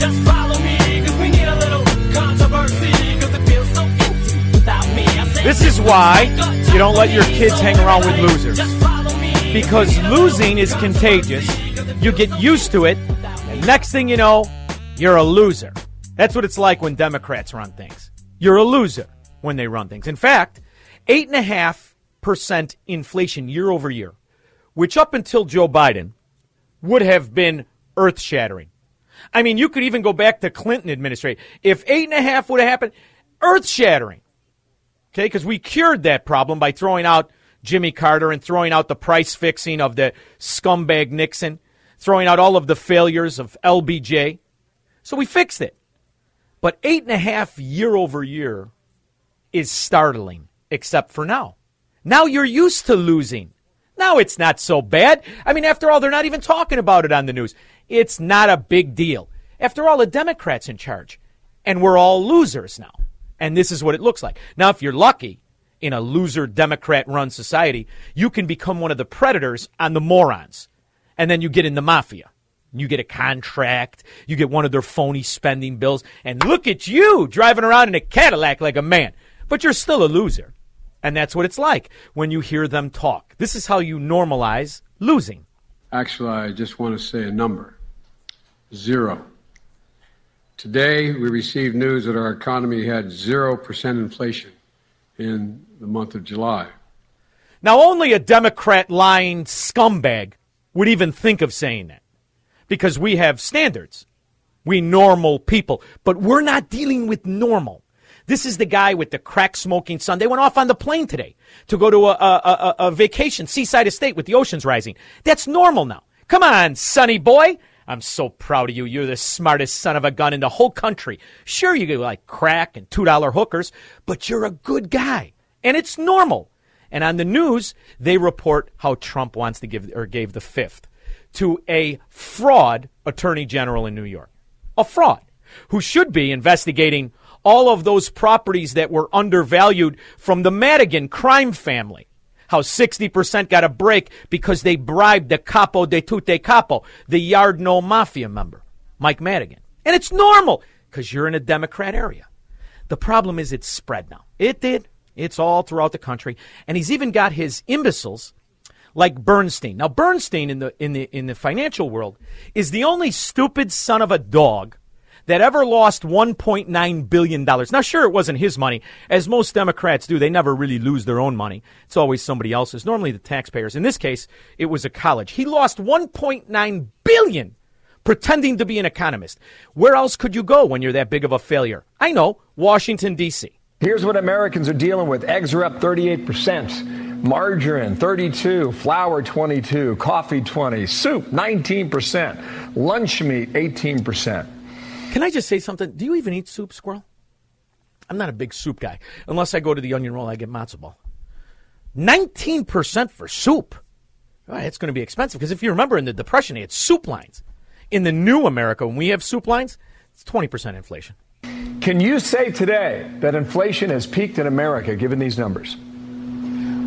Just follow me, cause we need a little controversy, cause it feels so empty without me. This is why you don't let your kids hang around with losers. Just follow me. Because losing is contagious. You get used to it, and next thing you know, you're a loser. That's what it's like when Democrats run things. You're a loser when they run things. In fact, 8.5% inflation year over year, which up until Joe Biden would have been earth shattering. I mean, you could even go back to Clinton administration. If 8.5 would have happened, earth shattering. Okay, because we cured that problem by throwing out Jimmy Carter and throwing out the price fixing of the scumbag Nixon, throwing out all of the failures of LBJ. So we fixed it. But eight and a half year over year is startling, except for now. Now you're used to losing. Now it's not so bad. I mean, after all, they're not even talking about it on the news. It's not a big deal. After all, the Democrats in charge, and we're all losers now. And this is what it looks like. Now, if you're lucky in a loser Democrat run society, you can become one of the predators on the morons. And then you get in the mafia. You get a contract, you get one of their phony spending bills, and look at you driving around in a Cadillac like a man. But you're still a loser. And that's what it's like when you hear them talk. This is how you normalize losing. Actually, I just want to say a number zero. Today, we received news that our economy had 0% inflation in the month of July. Now, only a Democrat lying scumbag would even think of saying that because we have standards. We normal people, but we're not dealing with normal. This is the guy with the crack smoking son. They went off on the plane today to go to a, a, a, a vacation, seaside estate with the oceans rising. That's normal now. Come on, sonny boy. I'm so proud of you. You're the smartest son of a gun in the whole country. Sure, you like crack and $2 hookers, but you're a good guy. And it's normal. And on the news, they report how Trump wants to give or gave the fifth to a fraud attorney general in New York. A fraud who should be investigating all of those properties that were undervalued from the Madigan crime family. How 60% got a break because they bribed the capo de tutte capo, the Yardno mafia member, Mike Madigan. And it's normal because you're in a Democrat area. The problem is it's spread now. It did. It's all throughout the country. And he's even got his imbeciles like Bernstein. Now Bernstein in the in the in the financial world is the only stupid son of a dog that ever lost 1.9 billion dollars. Now sure it wasn't his money as most Democrats do. They never really lose their own money. It's always somebody else's, normally the taxpayers. In this case, it was a college. He lost 1.9 billion pretending to be an economist. Where else could you go when you're that big of a failure? I know, Washington D.C. Here's what Americans are dealing with. Eggs are up 38%, margarine 32, flour 22, coffee 20, soup 19%, lunch meat 18%. Can I just say something? Do you even eat soup, squirrel? I'm not a big soup guy. Unless I go to the onion roll, I get matzo ball. 19% for soup. All right, it's going to be expensive because if you remember in the Depression, they had soup lines. In the new America, when we have soup lines, it's 20% inflation. Can you say today that inflation has peaked in America given these numbers?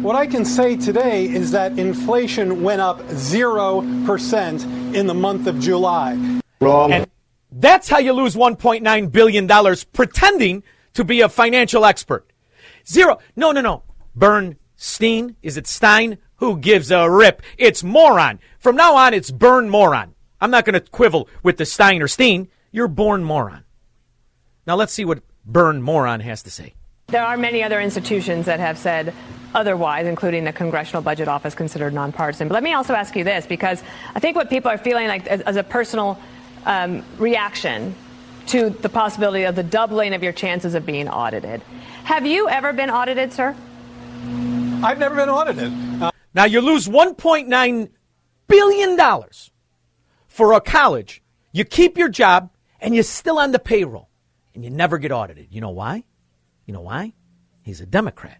What I can say today is that inflation went up 0% in the month of July. And that's how you lose $1.9 billion pretending to be a financial expert. Zero. No, no, no. Bernstein. Is it Stein? Who gives a rip? It's moron. From now on, it's Burn Moron. I'm not going to quibble with the Stein or Steen. You're born moron. Now let's see what Burn Moron has to say. There are many other institutions that have said otherwise, including the Congressional Budget Office, considered nonpartisan. But let me also ask you this, because I think what people are feeling like as, as a personal um, reaction to the possibility of the doubling of your chances of being audited. Have you ever been audited, sir? I've never been audited. Uh, Now you lose 1.9 billion dollars for a college. You keep your job and you're still on the payroll and you never get audited. You know why? You know why? He's a Democrat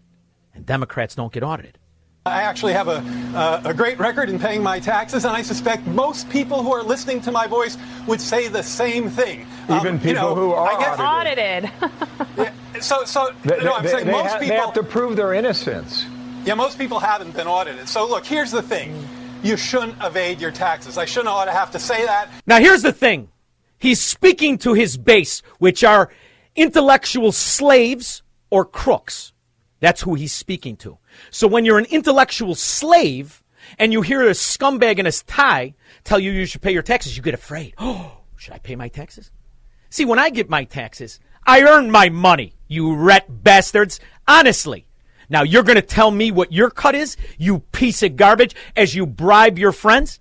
and Democrats don't get audited. I actually have a, uh, a great record in paying my taxes, and I suspect most people who are listening to my voice would say the same thing. Even Um, people you know, who are I get- Audited. Yeah, so, so They, no, I'm they- saying they most ha- they people. have to prove their innocence. Yeah, most people haven't been audited. So look, here's the thing: you shouldn't evade your taxes. I shouldn't ought to have to say that. Now here's the thing. He's speaking to his base, which are intellectual slaves or crooks. That's who he's speaking to. So when you're an intellectual slave and you hear a scumbag in a tie tell you you should pay your taxes, you get afraid. Oh, should I pay my taxes? See, when I get my taxes, I earn my money, you rat bastards. Honestly. Now you're going to tell me what your cut is, you piece of garbage, as you bribe your friends?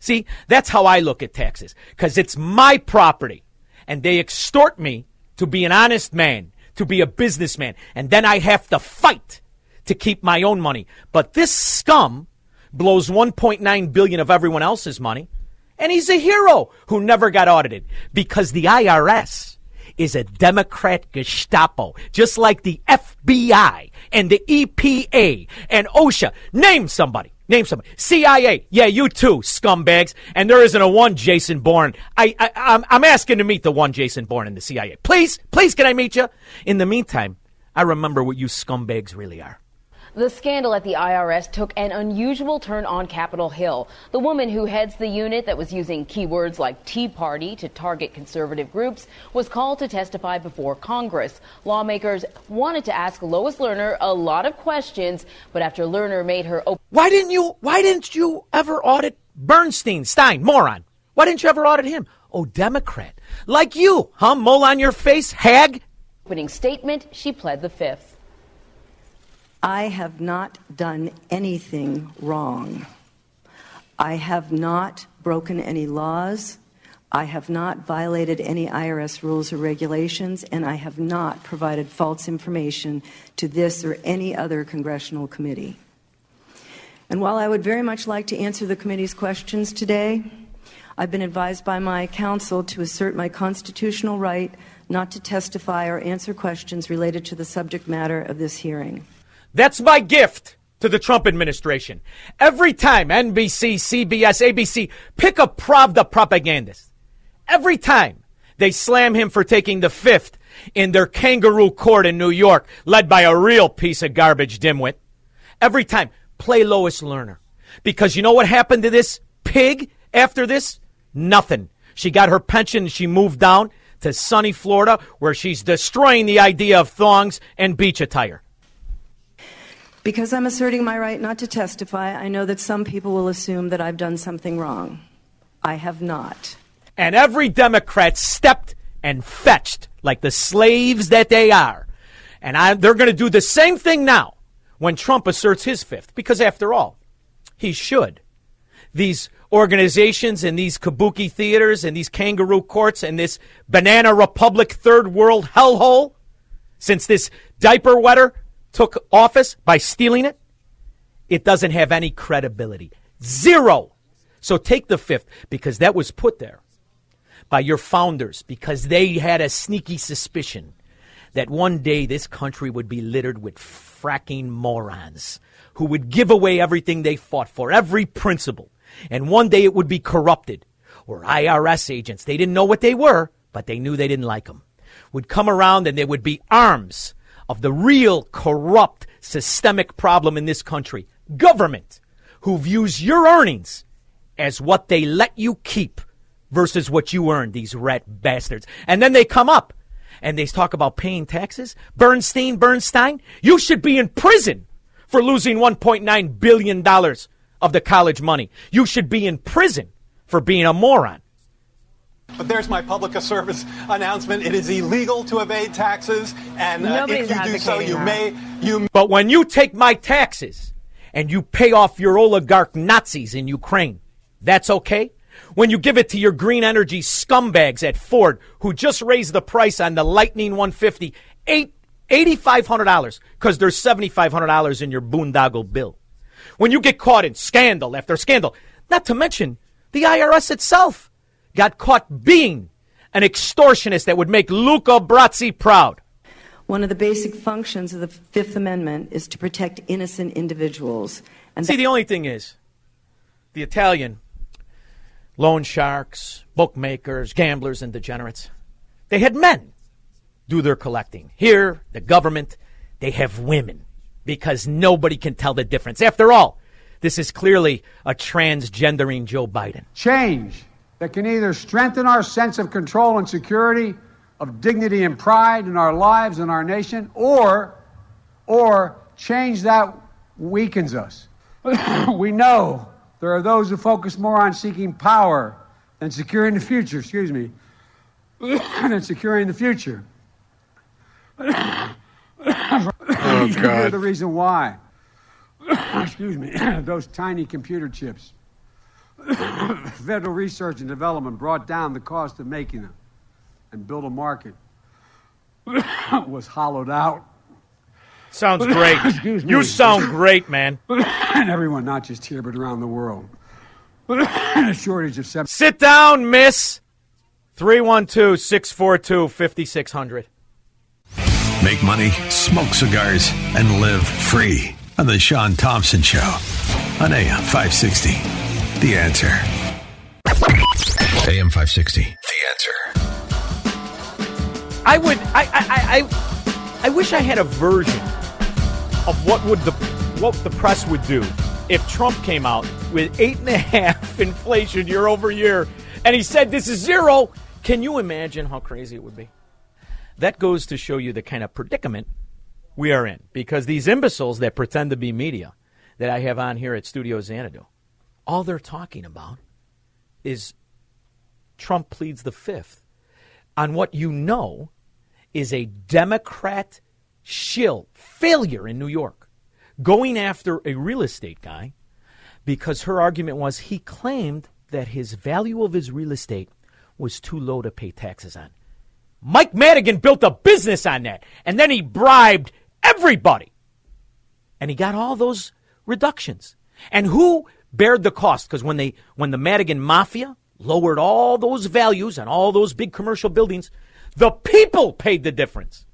See, that's how I look at taxes, because it's my property, and they extort me to be an honest man, to be a businessman, and then I have to fight to keep my own money. But this scum blows 1.9 billion of everyone else's money, and he's a hero who never got audited because the IRS is a Democrat Gestapo, just like the FBI and the EPA and OSHA. Name somebody. Name somebody. CIA. Yeah, you too, scumbags. And there isn't a one Jason Bourne. I, I, I'm, I'm asking to meet the one Jason Bourne in the CIA. Please, please, can I meet you? In the meantime, I remember what you scumbags really are. The scandal at the IRS took an unusual turn on Capitol Hill. The woman who heads the unit that was using keywords like Tea Party to target conservative groups was called to testify before Congress. Lawmakers wanted to ask Lois Lerner a lot of questions, but after Lerner made her open. Why didn't you? Why didn't you ever audit Bernstein, Stein, moron? Why didn't you ever audit him? Oh, Democrat, like you, huh? Mole on your face, hag. Opening statement, she pled the fifth. I have not done anything wrong. I have not broken any laws. I have not violated any IRS rules or regulations, and I have not provided false information to this or any other congressional committee. And while I would very much like to answer the committee's questions today, I've been advised by my counsel to assert my constitutional right not to testify or answer questions related to the subject matter of this hearing. That's my gift to the Trump administration. Every time NBC, CBS, ABC pick a Pravda propagandist, every time they slam him for taking the fifth in their kangaroo court in New York, led by a real piece of garbage dimwit, every time play Lois Lerner. Because you know what happened to this pig after this? Nothing. She got her pension and she moved down to sunny Florida where she's destroying the idea of thongs and beach attire. Because I'm asserting my right not to testify, I know that some people will assume that I've done something wrong. I have not. And every Democrat stepped and fetched like the slaves that they are. And I, they're going to do the same thing now when Trump asserts his fifth, because after all, he should. These organizations and these kabuki theaters and these kangaroo courts and this banana republic third world hellhole, since this diaper wetter took office by stealing it, it doesn't have any credibility. Zero. So take the fifth because that was put there by your founders because they had a sneaky suspicion that one day this country would be littered with fracking morons who would give away everything they fought for, every principle. And one day it would be corrupted. Or IRS agents, they didn't know what they were, but they knew they didn't like them, would come around and there would be arms of the real corrupt systemic problem in this country government, who views your earnings as what they let you keep versus what you earn, these rat bastards. And then they come up and they talk about paying taxes. Bernstein, Bernstein, you should be in prison for losing $1.9 billion of the college money. You should be in prison for being a moron. But there's my public service announcement. It is illegal to evade taxes, and uh, if you do so, you that. may you But when you take my taxes and you pay off your oligarch Nazis in Ukraine, that's okay? When you give it to your green energy scumbags at Ford who just raised the price on the Lightning 150 eight, $8,500 because there's $7,500 in your boondoggle bill. When you get caught in scandal after scandal, not to mention the IRS itself got caught being an extortionist that would make Luca Brasi proud. One of the basic functions of the Fifth Amendment is to protect innocent individuals. And See, the only thing is, the Italian loan sharks, bookmakers, gamblers, and degenerates, they had men do their collecting. Here, the government, they have women because nobody can tell the difference. After all, this is clearly a transgendering Joe Biden. change that can either strengthen our sense of control and security, of dignity and pride in our lives and our nation, or, or change that weakens us. we know there are those who focus more on seeking power than securing the future, excuse me, than securing the future. Oh, God. the reason why. Excuse me. Those tiny computer chips. Federal research and development brought down the cost of making them and built a market. was hollowed out. Sounds great. Excuse me. You sound great, man. and everyone, not just here, but around the world. a shortage of seven. Sit down, miss. 312 642 5600. Make money, smoke cigars, and live free on The Shaun Thompson Show on AM 560. The answer. AM 560. The answer. I would. I, I, I, I, I wish I had a version of what would the what the press would do if Trump came out with eight and a half inflation year over year, and he said this is zero. Can you imagine how crazy it would be? That goes to show you the kind of predicament we are in because these imbeciles that pretend to be media that I have on here at Studio Xanadu, all they're talking about is Trump pleads the fifth on what you know is a Democrat shill failure in New York, going after a real estate guy because her argument was he claimed that his value of his real estate was too low to pay taxes on. Mike Madigan built a business on that, and then he bribed everybody. And he got all those reductions. And who bared the cost? Because when they when the Madigan Mafia lowered all those values on all those big commercial buildings, the people paid the difference.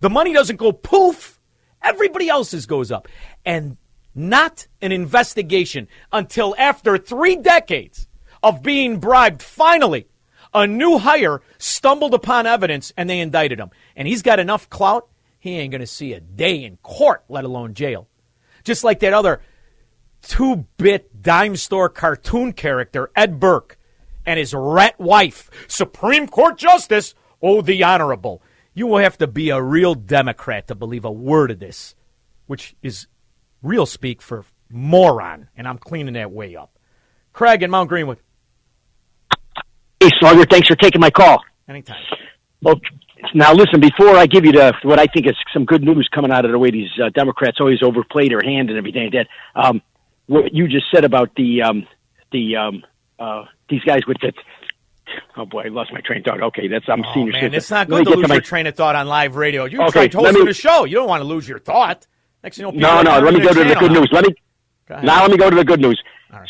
The money doesn't go poof. Everybody else's goes up. And not an investigation until after three decades of being bribed. Finally, a new hire stumbled upon evidence and they indicted him. And he's got enough clout, he ain't going to see a day in court, let alone jail. Just like that other two bit dime store cartoon character, Ed Burke, and his rat wife, Supreme Court Justice, oh, the Honorable. You will have to be a real Democrat to believe a word of this, which is real speak for moron, and I'm cleaning that way up. Craig in Mount Greenwood, Hey, Slugger, thanks for taking my call. anytime. Well, now listen, before I give you the what I think is some good news coming out of the way these uh, Democrats always overplay their hand and everything like that, um, what you just said about the um, the um, uh, these guys with the oh boy, I lost my train of thought. Okay, that's I'm senior Man, citizen. it's not good to lose my- your train of thought on live radio. You Okay, tried let hosting me- a show. You don't want to lose your thought. Next thing you know, No, no. Let me go to the good news. Let me Go now. Let me go to the good news.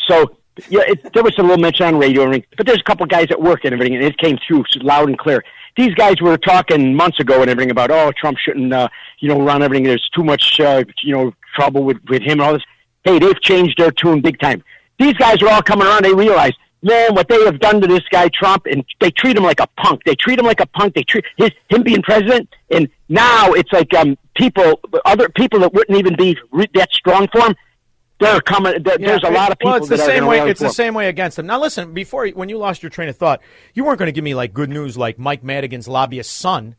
So yeah, it, there was a little mention on radio, but there's a couple guys at work and everything, and it came through loud and clear. These guys were talking months ago and everything about oh Trump shouldn't uh, you know run everything. There's too much uh, you know trouble with with him and all this. Hey, they've changed their tune big time. These guys are all coming around. They realize. Man, what they have done to this guy Trump, and they treat him like a punk. They treat him like a punk. They treat his, him being president, and now it's like um, people, other people that wouldn't even be re- that strong for him. They're coming. There, there's a Yeah, lot of people. Well, it's the are same way. It's the him. same way against them. Now, listen. Before when you lost your train of thought, you weren't going to give me like good news, like Mike Madigan's lobbyist son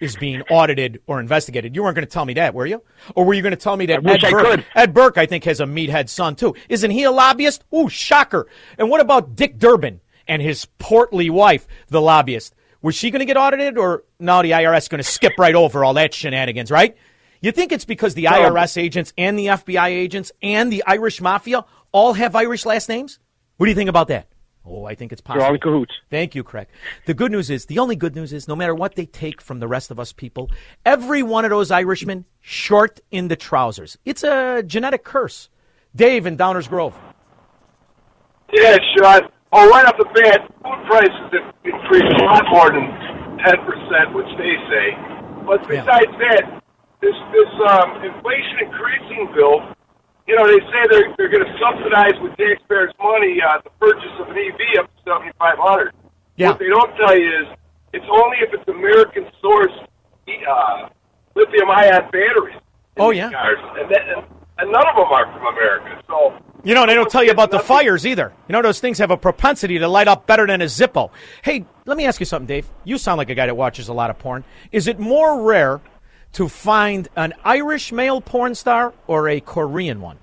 is being audited or investigated. You weren't going to tell me that, were you? Or were you going to tell me that Ed Burke. Ed Burke, I think, has a meathead son too? Isn't he a lobbyist? Ooh, shocker! And what about Dick Durbin and his portly wife, the lobbyist. Was she going to get audited, or now The IRS going to skip right over all that shenanigans, right? You think it's because the IRS agents and the FBI agents and the Irish mafia all have Irish last names? What do you think about that? Oh, I think it's possible. They're all in cahoots. Thank you, Craig. The good news is, the only good news is, no matter what they take from the rest of us people, every one of those Irishmen short in the trousers. It's a genetic curse. Dave in Downers Grove. Yeah, Shaun. Oh, right off the bat, food prices have increased a lot more than ten percent, which they say. But besides that, this this um, inflation increasing bill, you know, they say they're they're going to subsidize with taxpayers' money uh, the purchase of an EV up to seventy five hundred. Yeah. What they don't tell you is it's only if it's American source uh, lithium ion batteries. Oh, yeah. cars. and, that, and and none of them are from America. So You know, they don't tell you about the fires either. You know, those things have a propensity to light up better than a Zippo. Hey, let me ask you something, Dave. You sound like a guy that watches a lot of porn. Is it more rare to find an Irish male porn star or a Korean one?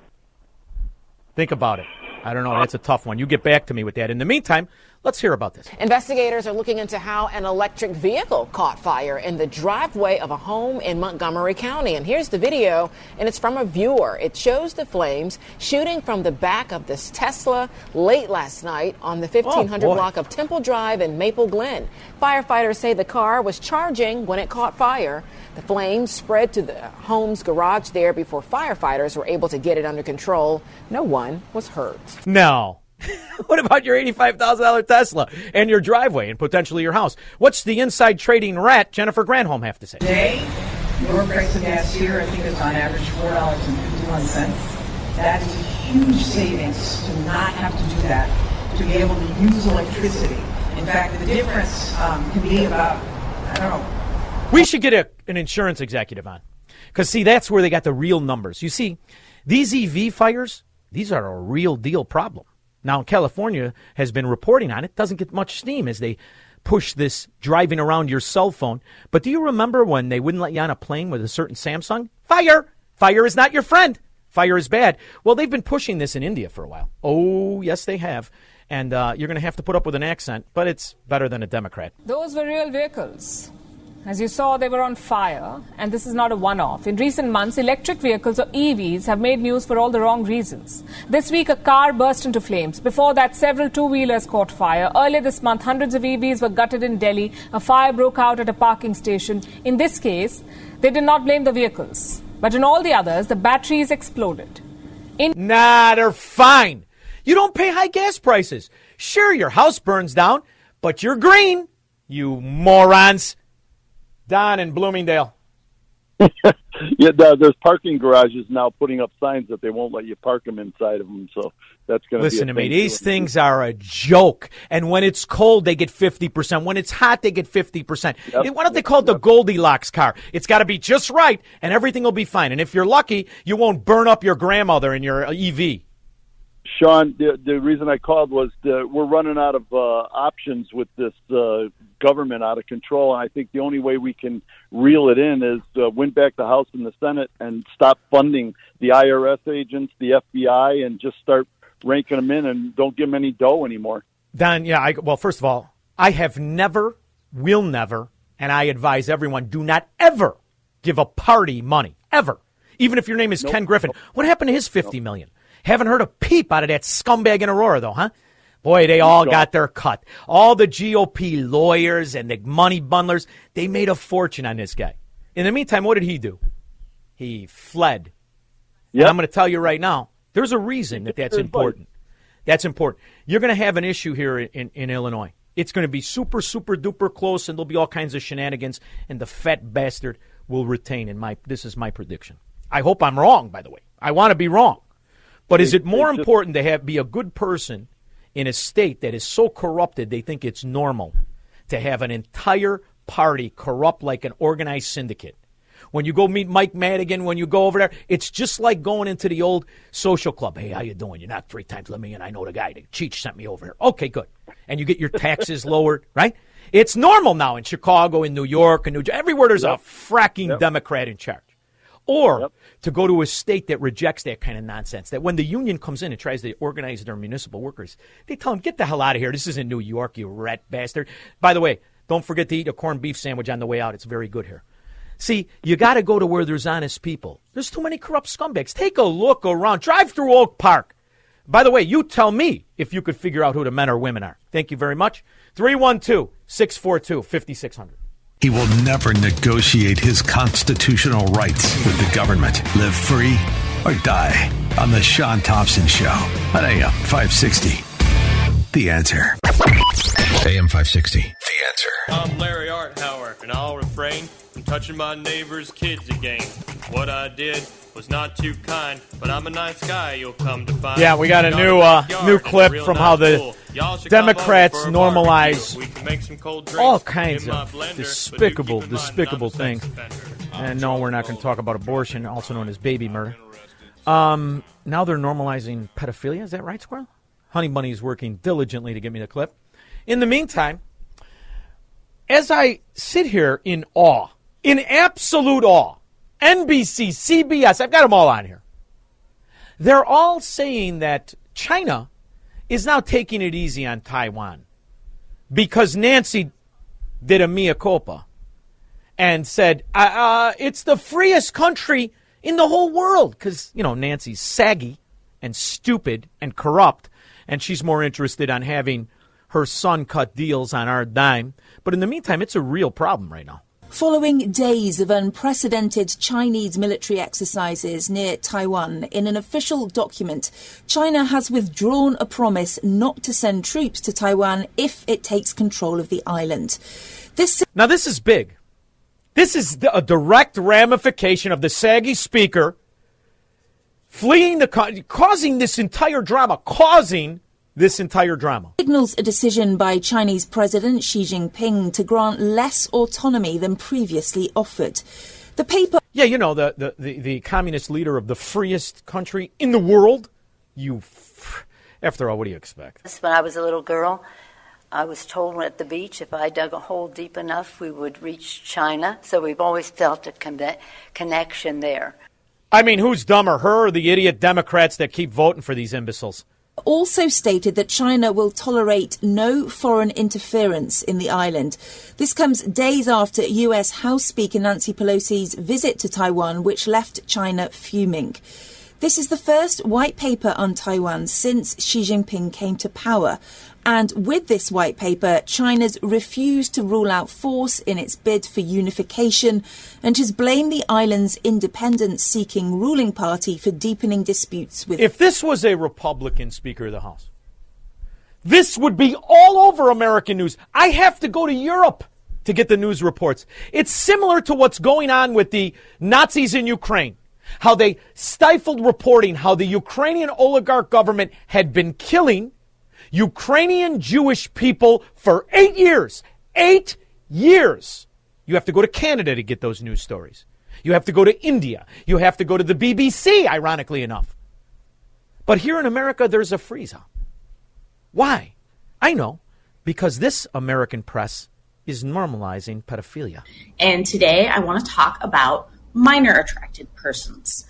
Think about it. I don't know. That's a tough one. You get back to me with that. In the meantime, let's hear about this. Investigators are looking into how an electric vehicle caught fire in the driveway of a home in Montgomery County. And here's the video, and it's from a viewer. It shows the flames shooting from the back of this Tesla late last night on the 1500 boy. block of Temple Drive in Maple Glen. Firefighters say the car was charging when it caught fire. The flames spread to the home's garage there before firefighters were able to get it under control. No one was hurt. No. what about your $85,000 Tesla and your driveway and potentially your house? What's the inside trading rat Jennifer Granholm have to say? Today, your price of gas here, I think, is on average four dollars and fifty-one cents. That is a huge savings to not have to do that, to be able to use electricity. In fact, the difference um, can be about, I don't know, We should get a, an insurance executive on. Because, see, that's where they got the real numbers. You see, these EV fires, these are a real deal problem. Now, California has been reporting on it. Doesn't get much steam as they push this driving around your cell phone. But do you remember when they wouldn't let you on a plane with a certain Samsung? Fire! Fire is not your friend. Fire is bad. Well, they've been pushing this in India for a while. Oh, yes, they have. And uh, you're going to have to put up with an accent, but it's better than a Democrat. Those were real vehicles. As you saw, they were on fire, and this is not a one off. In recent months, electric vehicles or EVs have made news for all the wrong reasons. This week, a car burst into flames. Before that, several two wheelers caught fire. Earlier this month, hundreds of EVs were gutted in Delhi. A fire broke out at a parking station. In this case, they did not blame the vehicles, but in all the others, the batteries exploded. Nah, they're fine. You don't pay high gas prices. Sure, your house burns down, but you're green, you morons. Don in Bloomingdale. yeah, there's parking garages now putting up signs that they won't let you park them inside of them. So that's going to Listen to me. These things are a joke. And when it's cold, they get 50%. When it's hot, they get 50%. Yep. Why don't they call it the Goldilocks car? It's got to be just right, and everything will be fine. And if you're lucky, you won't burn up your grandmother in your uh, EV. Shaun, the, the reason I called was the, we're running out of uh, options with this uh, government out of control, and I think the only way we can reel it in is uh, win back the House and the Senate and stop funding the IRS agents, the FBI, and just start ranking them in and don't give them any dough anymore. Don, yeah, I, well, first of all, I have never, will never, and I advise everyone do not ever give a party money, ever. Even if your name is Ken Griffin. What happened to his fifty million? Haven't heard a peep out of that scumbag in Aurora, though, huh? Boy, they all got their cut. All the GOP lawyers and the money bundlers, they made a fortune on this guy. In the meantime, what did he do? He fled. And I'm going to tell you right now, there's a reason that that's important. That's important. You're going to have an issue here in, in, in Illinois. It's going to be super, super duper close, and there'll be all kinds of shenanigans, and the fat bastard will retain. In my, this is my prediction. I hope I'm wrong. By the way, I want to be wrong. But is it more important to have be a good person in a state that is so corrupted they think it's normal to have an entire party corrupt like an organized syndicate? When you go meet Mike Madigan, when you go over there, it's just like going into the old social club. Hey, how you doing? You're not three times let me in. I know the guy. Cheech sent me over here. Okay, good. And you get your taxes lowered, right? It's normal now in Chicago, in New York, and New Jersey. Everywhere there's a fracking Democrat in charge. Or to go to a state that rejects that kind of nonsense. That when the union comes in and tries to organize their municipal workers, they tell them, get the hell out of here. This isn't New York, you rat bastard. By the way, don't forget to eat a corned beef sandwich on the way out. It's very good here. See, you got to go to where there's honest people. There's too many corrupt scumbags. Take a look around. Drive through Oak Park. By the way, you tell me if you could figure out who the men or women are. Thank you very much. 312 642 5600. He will never negotiate his constitutional rights with the government. Live free or die on The Shaun Thompson Show on AM 560. The answer. AM 560. The answer. I'm Larry Arthauer, and I'll refrain from touching my neighbor's kids again. What I did was not too kind, but I'm a nice guy, you'll come to find. Yeah, we got a new uh, new clip from how the pool. Y'all should come Democrats over for a barbecue. normalize We can make some cold all kinds of blender, despicable, mind despicable I'm a sex things. And no, we're not going to talk about abortion, also known as baby murder. Um, now they're normalizing pedophilia. Is that right, Squirrel? Honey Bunny is working diligently to get me the clip. In the meantime, as I sit here in awe, in absolute awe, NBC, CBS, I've got them all on here. They're all saying that China is now taking it easy on Taiwan because Nancy did a mea culpa and said, uh, uh, it's the freest country in the whole world. Because, you know, Nancy's saggy and stupid and corrupt, and she's more interested on having her son cut deals on our dime. But in the meantime, it's a real problem right now. Following days of unprecedented Chinese military exercises near Taiwan, in an official document, China has withdrawn a promise not to send troops to Taiwan if it takes control of the island. This Now, this is big. This is a direct ramification of the saggy speaker fleeing the causing this entire drama, causing this entire drama. signals a decision by Chinese President Xi Jinping to grant less autonomy than previously offered. The paper Yeah, you know, the, the, the, the communist leader of the freest country in the world. You, f- after all, what do you expect? When I was a little girl, I was told at the beach if I dug a hole deep enough, we would reach China. So we've always felt a conne- connection there. I mean, who's dumber, her or the idiot Democrats that keep voting for these imbeciles? Also stated that China will tolerate no foreign interference in the island. This comes days after US House Speaker Nancy Pelosi's visit to Taiwan, which left China fuming. This is the first white paper on Taiwan since Xi Jinping came to power. And with this white paper, China's refused to rule out force in its bid for unification and has blamed the island's independence seeking ruling party for deepening disputes with. If this was a Republican Speaker of the House, this would be all over American news. I have to go to Europe to get the news reports. It's similar to what's going on with the Nazis in Ukraine. How they stifled reporting how the Ukrainian oligarch government had been killing Ukrainian Jewish people for eight years. Eight years. You have to go to Canada to get those news stories. You have to go to India. You have to go to the BBC, ironically enough. But here in America, there's a freeze up. Why? I know. Because this American press is normalizing pedophilia. And today I want to talk about minor attracted persons.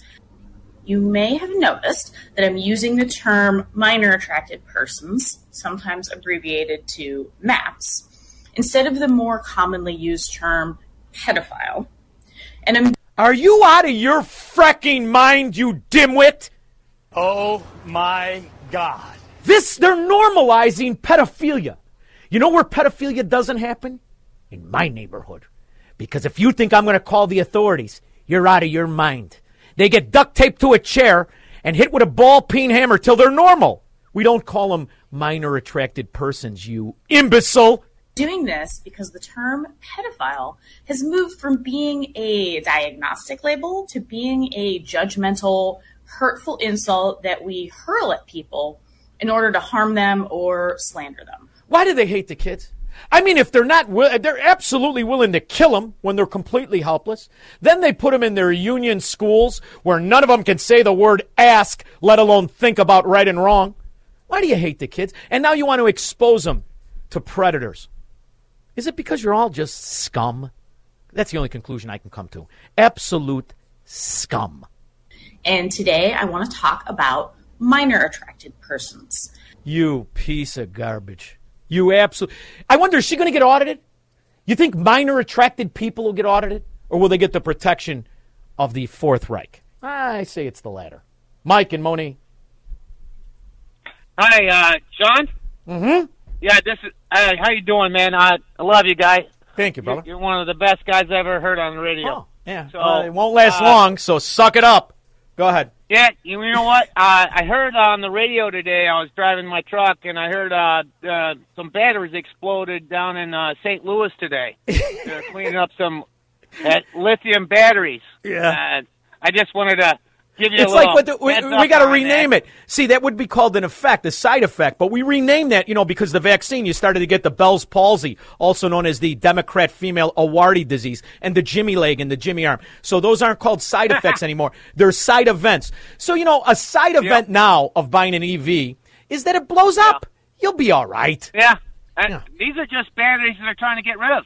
You may have noticed that I'm using the term minor attracted persons, sometimes abbreviated to MAPS, instead of the more commonly used term pedophile. And I'm Are you out of your fracking mind, you dimwit? Oh my God. This, they're normalizing pedophilia. You know where pedophilia doesn't happen? In my neighborhood. Because if you think I'm going to call the authorities, you're out of your mind. They get duct taped to a chair and hit with a ball peen hammer till they're normal. We don't call them minor attracted persons, you imbecile. doing this because the term pedophile has moved from being a diagnostic label to being a judgmental, hurtful insult that we hurl at people in order to harm them or slander them. Why do they hate the kids? I mean, if they're not, they're absolutely willing to kill them when they're completely helpless. Then they put them in their union schools where none of them can say the word ask, let alone think about right and wrong. Why do you hate the kids? And now you want to expose them to predators. Is it because you're all just scum? That's the only conclusion I can come to. Absolute scum. And today I want to talk about minor attracted persons. You piece of garbage. You absolutely. I wonder, is she going to get audited? You think minor attracted people will get audited? Or will they get the protection of the Fourth Reich? I say it's the latter. Mike and Moni. Hi, uh, John. Mm-hmm. Yeah, this is. Uh, how you doing, man? I, I love you, guy. Thank you, brother. You're, you're one of the best guys I ever heard on the radio. Oh, yeah. So Uh, it won't last uh, long, so suck it up. Go ahead. Yeah, you know what? Uh, I heard on the radio today. I was driving my truck, and I heard uh, uh, some batteries exploded down in uh, St. Louis today. They're cleaning up some uh, lithium batteries. Yeah. And I just wanted to It's a like what the, we, we got to rename that. it. See, that would be called an effect, a side effect. But we renamed that, you know, because the vaccine, you started to get the Bell's palsy, also known as the Democrat female Awardi disease, and the Jimmy leg and the Jimmy arm. So those aren't called side effects anymore. They're side events. So, you know, a side event now of buying an EV is that it blows up. You'll be all right. Yeah. Uh, and These are just batteries that they're trying to get rid of.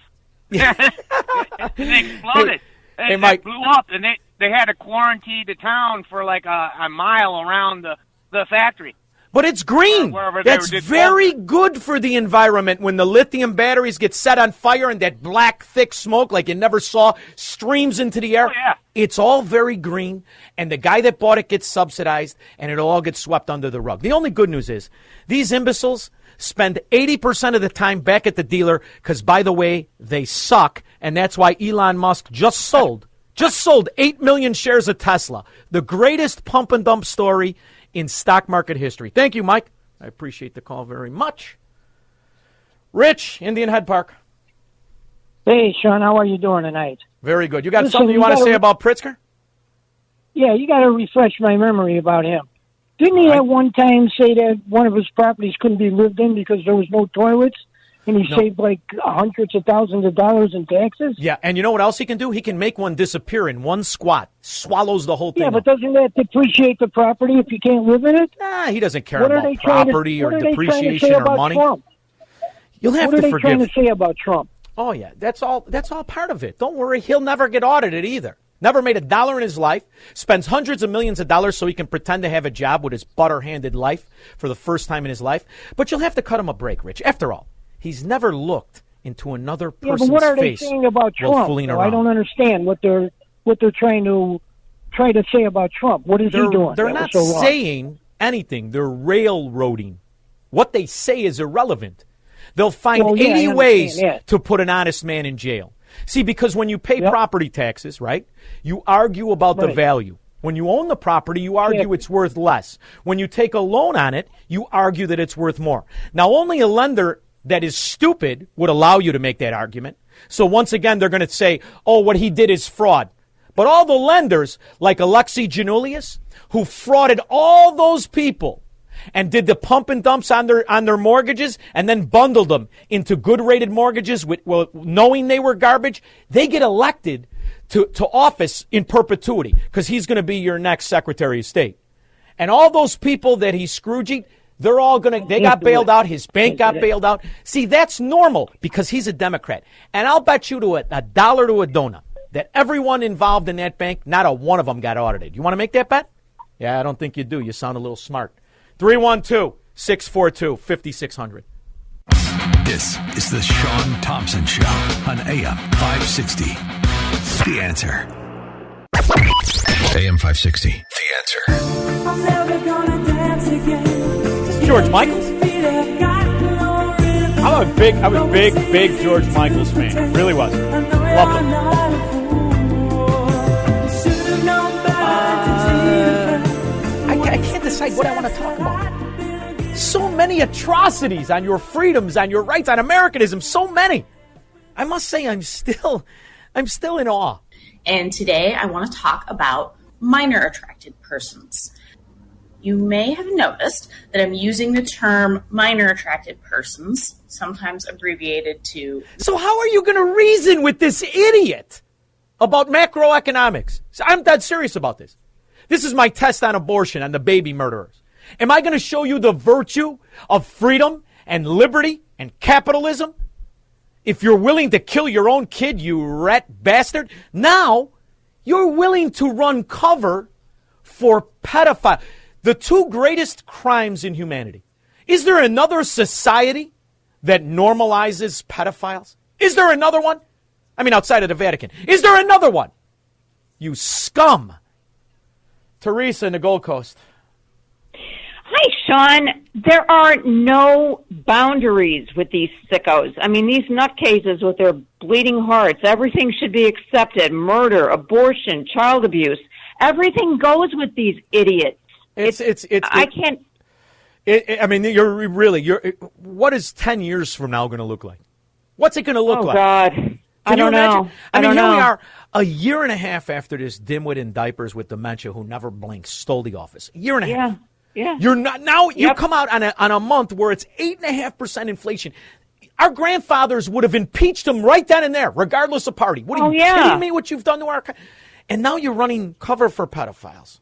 and they exploded. Hey, It- Mike. Blew up, and they they had to quarantine the town for like a, a mile around the the factory. But it's green. That's very good for the environment when the lithium batteries get set on fire and that black, thick smoke, like you never saw, streams into the air. Oh, yeah, It's all very green, and the guy that bought it gets subsidized, and it all gets swept under the rug. The only good news is these imbeciles spend 80% of the time back at the dealer because, by the way, they suck, and that's why Elon Musk just sold. Just sold 8 million shares of Tesla. The greatest pump and dump story in stock market history. Thank you, Mike. I appreciate the call very much. Rich, Indian Head Park. Hey, Shaun, how are you doing tonight? Very good. You got Listen, something you you want to gotta- say about Pritzker? Yeah, you got to refresh my memory about him. Didn't he at one time say that one of his properties couldn't be lived in because there was no toilets, and he No. saved like hundreds of thousands of dollars in taxes? Yeah, and you know what else he can do? He can make one disappear in one squat. Swallows the whole thing. Yeah, but up. doesn't that depreciate the property if you can't live in it? Nah, he doesn't care What about they to- property or are they trying to depreciation or money. Trump? You'll have what to are they forgive. trying to say about Trump? Oh yeah, that's all. That's all part of it. Don't worry, he'll never get audited either. Never made a dollar in his life. Spends hundreds of millions of dollars so he can pretend to have a job with his butter-handed life for the first time in his life. But you'll have to cut him a break, Rich. After all, he's never looked into another Yeah, person's but what are they face saying about while Trump? fooling around. I don't understand what they're what they're trying to try to say about Trump. What is they're, he doing? They're that not so saying anything. They're railroading. What they say is irrelevant. They'll find Well, yeah, 80 ways that. to put an honest man in jail. See, because when you pay property taxes, right, you argue about the value. When you own the property, you argue Yeah. it's worth less. When you take a loan on it, you argue that it's worth more. Now, only a lender that is stupid would allow you to make that argument. So once again, they're going to say, oh, what he did is fraud. But all the lenders, like Alexi Giannoulias, who frauded all those people and did the pump and dumps on their on their mortgages and then bundled them into good rated mortgages with well, knowing they were garbage, they get elected to, to office in perpetuity because he's going to be your next Secretary of State. And all those people that he scrooged, they're all going to, they got bailed out. His bank got bailed out. See, that's normal because he's a Democrat. And I'll bet you to a, a dollar to a donut that everyone involved in that bank, not a one of them got audited. You want to make that bet? Yeah, I don't think you do. You sound a little smart. 312 642 5600. This is the Shaun Thompson Show on AM 560. The answer. AM 560. The answer. George Michaels? I'm a big, I was a big, big George Michaels fan. Really was. Loved him. Uh, I, I can't decide what I want to talk about. So many atrocities on your freedoms, on your rights, on Americanism. So many. I must say, I'm still, I'm still in awe. And today I want to talk about minor attracted persons. You may have noticed that I'm using the term minor attracted persons, sometimes abbreviated to. So how are you going to reason with this idiot about macroeconomics? I'm dead serious about this. This is my test on abortion and the baby murderers. Am I going to show you the virtue of freedom and liberty and capitalism? If you're willing to kill your own kid, you rat bastard, now You're willing to run cover for pedophile. The two greatest crimes in humanity. Is there another society that normalizes pedophiles? Is there another one? I mean, outside of the Vatican. Is there another one? You scum. Teresa in the Gold Coast. Hi, Shaun. There are no boundaries with these sickos. I mean, these nutcases with their bleeding hearts, everything should be accepted. Murder, abortion, child abuse. Everything goes with these idiots. It's, it's, it's, I can't. It, I mean, you're really, you're, what is 10 years from now going to look like? What's it going to look like? oh, like? God. Can I you don't imagine? know. I, I mean, here we are a year and a half after this dimwit in diapers with dementia who never blinks stole the office. A year and a Yeah. half. Yeah. Yeah. You're not now. You come out on a on a month where it's eight and a half percent inflation. Our grandfathers would have impeached him right then and there, regardless of party. What are Oh, you yeah. kidding me? What you've done to our, and now you're running cover for pedophiles.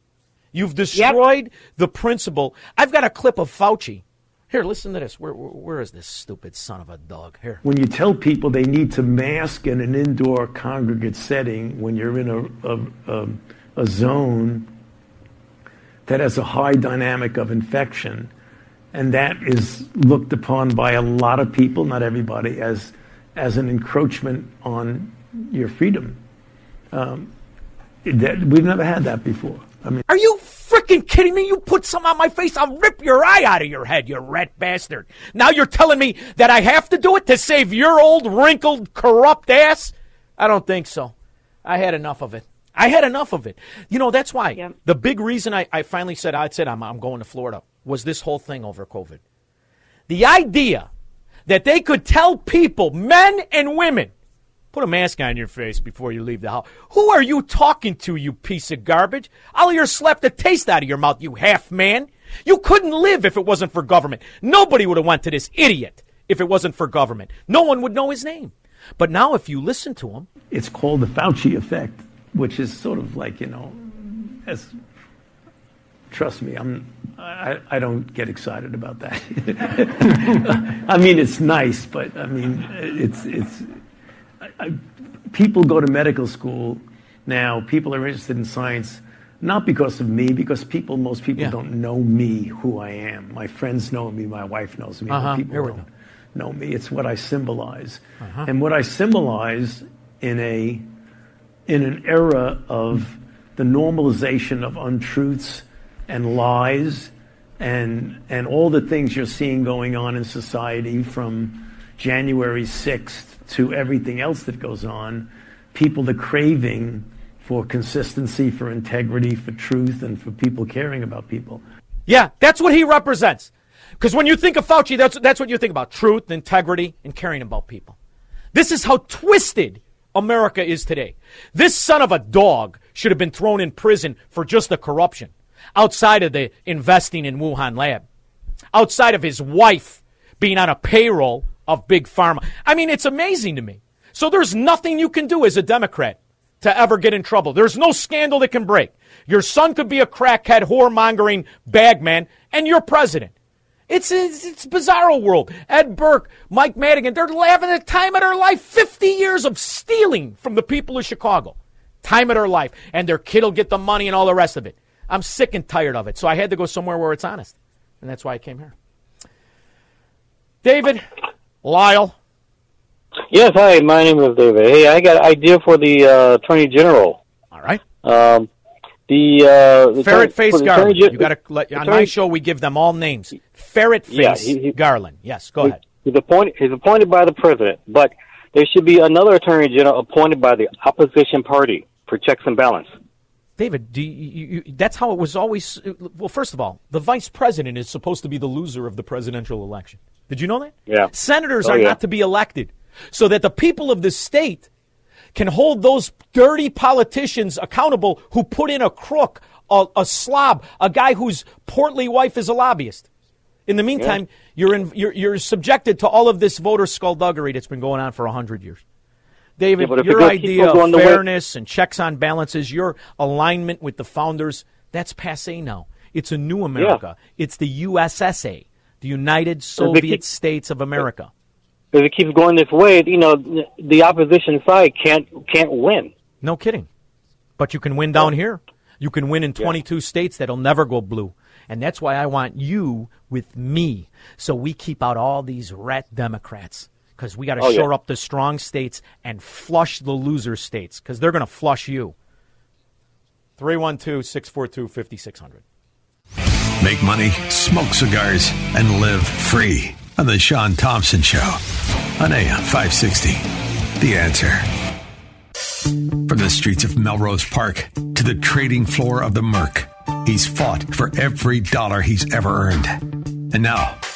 You've destroyed the principle. I've got a clip of Fauci. Here, listen to this. Where, where, where is this stupid son of a dog? Here. When you tell people they need to mask in an indoor congregate setting when you're in a, a, a, a zone that has a high dynamic of infection, and that is looked upon by a lot of people, not everybody, as, as an encroachment on your freedom. Um, that, we've never had that before. I mean, Are you freaking kidding me? You put some on my face, I'll rip your eye out of your head, you rat bastard. Now you're telling me that I have to do it to save your old, wrinkled, corrupt ass? I don't think so. I had enough of it. I had enough of it. You know, that's why. The big reason I, I finally said, I said, I'm, I'm going to Florida was this whole thing over COVID. The idea that they could tell people, men and women, put a mask on your face before you leave the house. Who are you talking to, you piece of garbage? I'll Ollier slapped the taste out of your mouth, you half man. You couldn't live if it wasn't for government. Nobody would have went to this idiot if it wasn't for government. No one would know his name. But now if you listen to him, it's called the Fauci effect, which is sort of like, you know, as trust me, I'm I, I don't get excited about that. I mean, it's nice, but I mean, it's it's people go to medical school now. People are interested in science not because of me, because people most people Yeah. don't know me, who I am. My friends know me, my wife knows me, Uh-huh. people Here don't know me. It's what I symbolize, Uh-huh. and what I symbolize in a in an era of the normalization of untruths and lies and and all the things you're seeing going on in society from January 6th to everything else that goes on, people the craving for consistency, for integrity, for truth, and for people caring about people. Yeah, that's what he represents. Because when you think of Fauci, that's, that's what you think about truth, integrity, and caring about people. This is how twisted America is today. This son of a dog should have been thrown in prison for just the corruption outside of the investing in Wuhan lab, outside of his wife being on a payroll of Big Pharma. I mean, it's amazing to me. So there's nothing you can do as a Democrat to ever get in trouble. There's no scandal that can break. Your son could be a crackhead, whoremongering bagman, and you're president. It's it's, it's bizarro world. Ed Burke, Mike Madigan, they're having the time of their life. 50 years of stealing from the people of Chicago. Time of their life. And their kid will get the money and all the rest of it. I'm sick and tired of it. So I had to go somewhere where it's honest. And that's why I came here. David, Lyle. Yes, hi. My name is David. Hey, I got an idea for the uh, Attorney General. All right. Um, the uh, the Ferret Face Garland. Gen- You got to let on Attorney- my show. We give them all names. Ferret Face Yeah, he- he- Garland. Yes, go ahead. He's appointed. He's appointed by the president, but there should be another Attorney General appointed by the opposition party for checks and balance. David, do you, you, that's how it was always. Well, first of all, the vice president is supposed to be the loser of the presidential election. Did you know that? Yeah. Senators Oh, are yeah. not to be elected so that the people of the state can hold those dirty politicians accountable who put in a crook, a, a slob, a guy whose portly wife is a lobbyist. In the meantime, you're, in, you're, you're subjected to all of this voter skullduggery that's been going on for 100 years. David, Yeah, your it goes- keep idea of the way- fairness and checks on balances, your alignment with the founders, that's passe now. It's a new America. It's the USSA, the United Soviet keep- States of America. If it keeps going this way, you know, the opposition side can't can't win. No kidding. But you can win down here. You can win in 22 states that'll never go blue. And that's why I want you with me. So we keep out all these rat Democrats because we got to Oh, yeah. shore up the strong states and flush the loser states because they're going to flush you. 312 642 5600. Make money, smoke cigars, and live free on The Shaun Thompson Show on AM 560. The answer. From the streets of Melrose Park to the trading floor of the Merc, he's fought for every dollar he's ever earned. And now,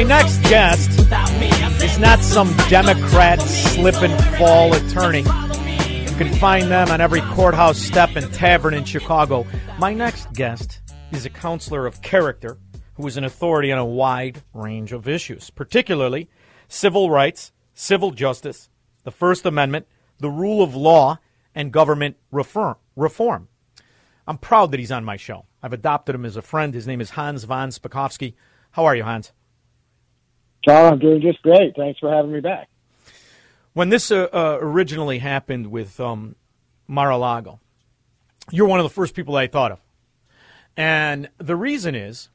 My next guest is not some Democrat slip and fall attorney. You can find them on every courthouse step and tavern in Chicago. My next guest is a counselor of character who is an authority on a wide range of issues, particularly civil rights, civil justice, the First Amendment, the rule of law, and government reform. I'm proud that he's on my show. I've adopted him as a friend. His name is Hans von Spakovsky. How are you, Hans? John, I'm doing just great. Thanks for having me back. When this uh, uh, originally happened with um, Mar-a-Lago, you're one of the first people I thought of. And the reason is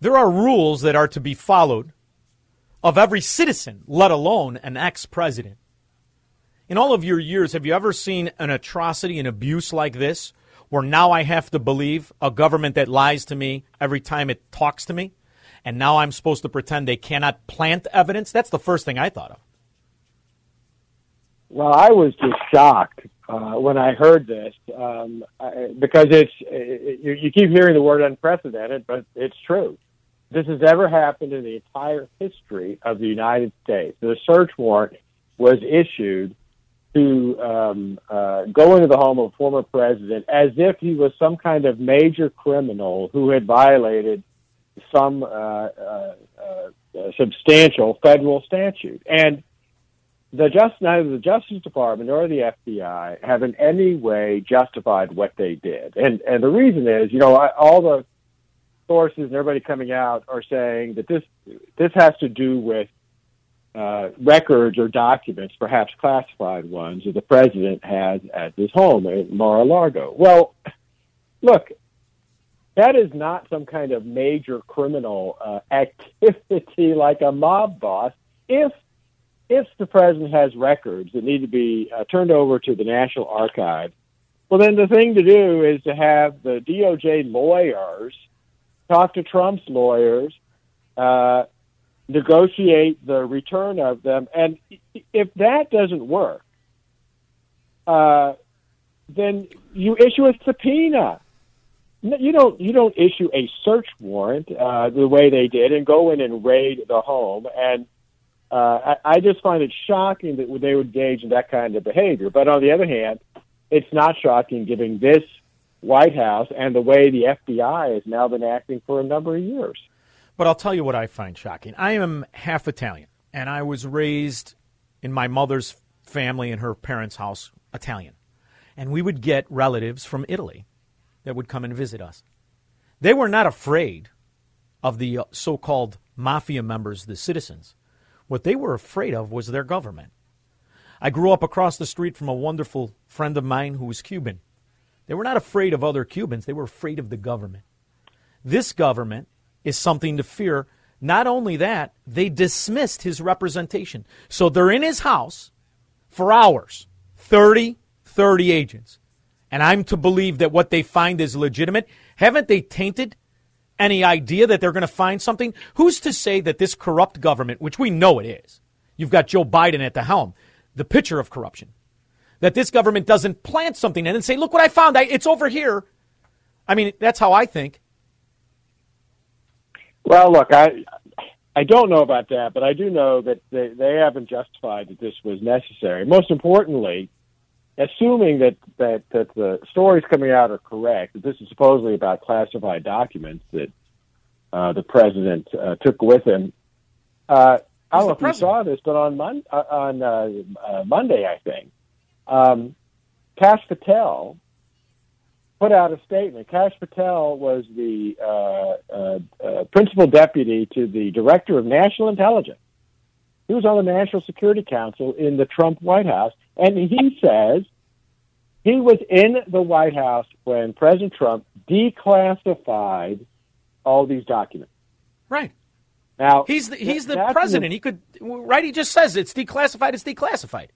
there are rules that are to be followed of every citizen, let alone an ex president. In all of your years, have you ever seen an atrocity and abuse like this where now I have to believe a government that lies to me every time it talks to me? And now I'm supposed to pretend they cannot plant evidence? That's the first thing I thought of. Well, I was just shocked uh, when I heard this um, I, because it's it, you, you keep hearing the word unprecedented, but it's true. This has ever happened in the entire history of the United States. The search warrant was issued to um, uh, go into the home of a former president as if he was some kind of major criminal who had violated some uh, uh, uh, substantial federal statute. And the just neither the Justice Department nor the FBI have in any way justified what they did. And and the reason is, you know, I, all the sources and everybody coming out are saying that this this has to do with uh, records or documents, perhaps classified ones, that the president has at his home at Mar-a-Lago. Well, look, that is not some kind of major criminal uh, activity like a mob boss. If if the president has records that need to be uh, turned over to the National Archive, well, then the thing to do is to have the DOJ lawyers talk to Trump's lawyers, uh, negotiate the return of them, and if that doesn't work, uh, then you issue a subpoena. You don't. You don't issue a search warrant uh, the way they did and go in and raid the home. And uh, I, I just find it shocking that they would engage in that kind of behavior. But on the other hand, it's not shocking given this White House and the way the FBI has now been acting for a number of years. But I'll tell you what I find shocking. I am half Italian, and I was raised in my mother's family in her parents' house Italian. And we would get relatives from Italy that would come and visit us. They were not afraid of the uh, so called mafia members, the citizens. What they were afraid of was their government. I grew up across the street from a wonderful friend of mine who was Cuban. They were not afraid of other Cubans, they were afraid of the government. This government is something to fear. Not only that, they dismissed his representation. So they're in his house for hours 30, 30 agents. And I'm to believe that what they find is legitimate. Haven't they tainted any idea that they're going to find something? Who's to say that this corrupt government, which we know it is, you've got Joe Biden at the helm, the picture of corruption, that this government doesn't plant something and then say, look what I found, I, it's over here. I mean, that's how I think. Well, look, I I don't know about that, but I do know that they, they haven't justified that this was necessary. Most importantly, assuming that, that that the stories coming out are correct, that this is supposedly about classified documents that uh, the president uh, took with him. Uh, I don't know if you saw this, but on Mon- uh, on uh, uh, Monday, I think, um, Kash Patel put out a statement. Kash Patel was the uh, uh, uh, principal deputy to the director of national intelligence. He was on the National Security Council in the Trump White House, and he says he was in the White House when President Trump declassified all these documents. Right. Now He's the, he's the president. He could right. He just says it's declassified. It's declassified.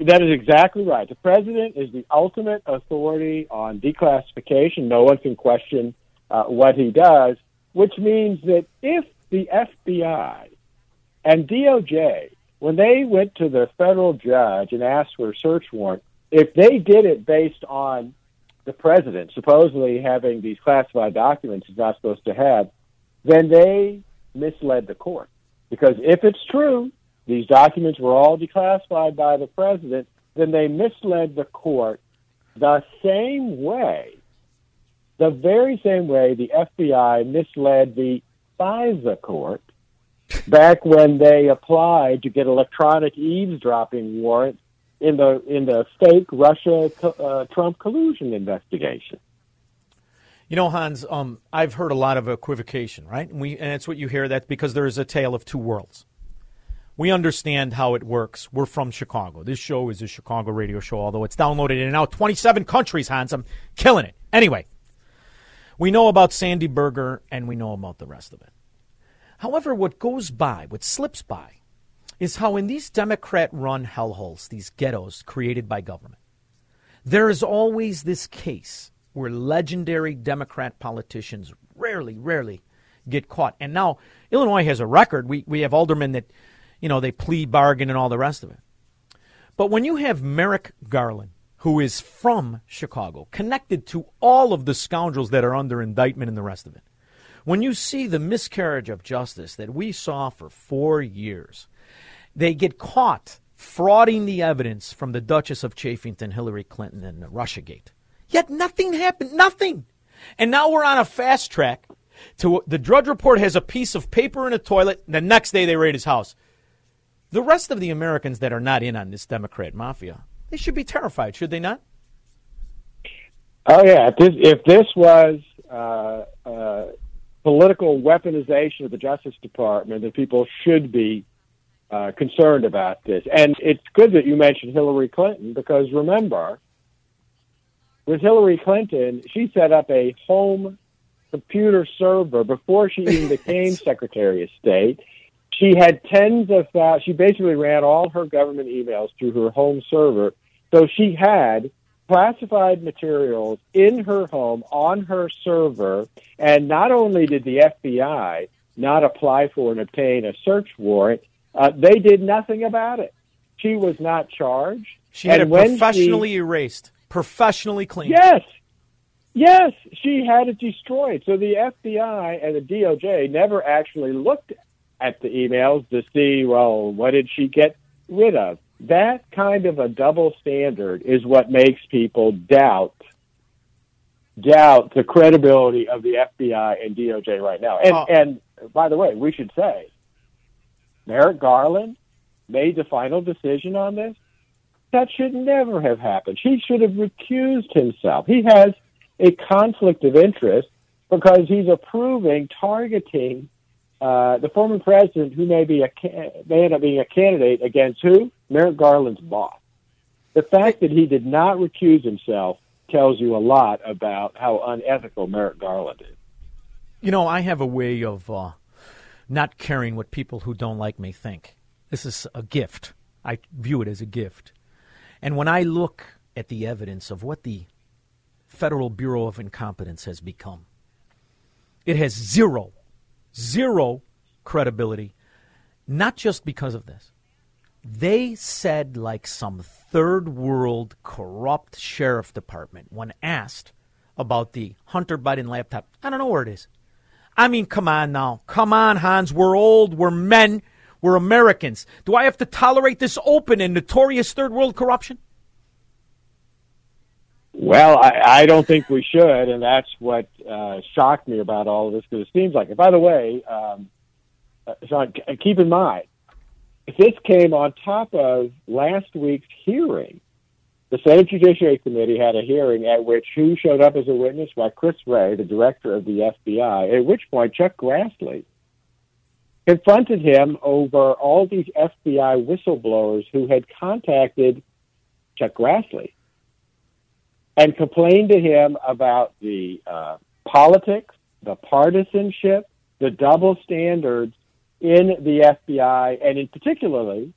That is exactly right. The president is the ultimate authority on declassification. No one can question uh, what he does, which means that if the FBI and DOJ, when they went to the federal judge and asked for a search warrant, if they did it based on the president supposedly having these classified documents he's not supposed to have, then they misled the court. Because if it's true, these documents were all declassified by the president, then they misled the court the same way, the very same way the FBI misled the FISA court back when they applied to get electronic eavesdropping warrants in the in the fake Russia uh, Trump collusion investigation. You know, Hans, um, I've heard a lot of equivocation, right? And, we, and it's what you hear. That's because there is a tale of two worlds. We understand how it works. We're from Chicago. This show is a Chicago radio show, although it's downloaded in now 27 countries, Hans. I'm killing it. Anyway, we know about Sandy Berger and we know about the rest of it. However, what goes by, what slips by, is how in these Democrat run hellholes, these ghettos created by government, there is always this case where legendary Democrat politicians rarely, rarely get caught. And now Illinois has a record. We, we have aldermen that, you know, they plea bargain and all the rest of it. But when you have Merrick Garland, who is from Chicago, connected to all of the scoundrels that are under indictment and the rest of it, when you see the miscarriage of justice that we saw for four years, they get caught frauding the evidence from the Duchess of Chafington, Hillary Clinton, and Russiagate. Yet nothing happened. Nothing. And now we're on a fast track to the Drudge Report has a piece of paper in a toilet. The next day they raid his house. The rest of the Americans that are not in on this Democrat mafia, they should be terrified, should they not? Oh yeah, if this, if this was uh, uh, political weaponization of the Justice Department, then people should be uh, concerned about this. And it's good that you mentioned Hillary Clinton because remember, with Hillary Clinton, she set up a home computer server before she even became Secretary of State. She had tens of thousands. She basically ran all her government emails through her home server. So she had classified materials in her home on her server. And not only did the FBI not apply for and obtain a search warrant, uh, they did nothing about it. She was not charged. She had And it when she- professionally erased, professionally cleaned. Yes. Yes, she had it destroyed. So the FBI and the DOJ never actually looked at the emails to see, well, what did she get rid of? That kind of a double standard is what makes people doubt doubt the credibility of the FBI and DOJ right now. And Oh. and by the way, we should say Merrick Garland made the final decision on this. That should never have happened. He should have recused himself. He has a conflict of interest because he's approving targeting uh, the former president, who may be a ca- may end up being a candidate against who? Merrick Garland's boss. The fact that he did not recuse himself tells you a lot about how unethical Merrick Garland is. You know, I have a way of uh, not caring what people who don't like me think. This is a gift. I view it as a gift. And when I look at the evidence of what the Federal Bureau of Incompetence has become, it has zero, zero credibility, not just because of this. They said, like some third world corrupt sheriff department, when asked about the Hunter Biden laptop, I don't know where it is. I mean, come on now. Come on, Hans. We're old. We're men. We're Americans. Do I have to tolerate this open and notorious third world corruption? Well, I, I don't think we should, and that's what uh, shocked me about all of this. Because it seems like, by the way, um, uh, Shaun, keep in mind, this came on top of last week's hearing, the Senate Judiciary Committee had a hearing at which who showed up as a witness? Why, Chris Wray, the director of the FBI. At which point, Chuck Grassley confronted him over all these FBI whistleblowers who had contacted Chuck Grassley and complained to him about the uh, politics, the partisanship, the double standards in the FBI, and in particularly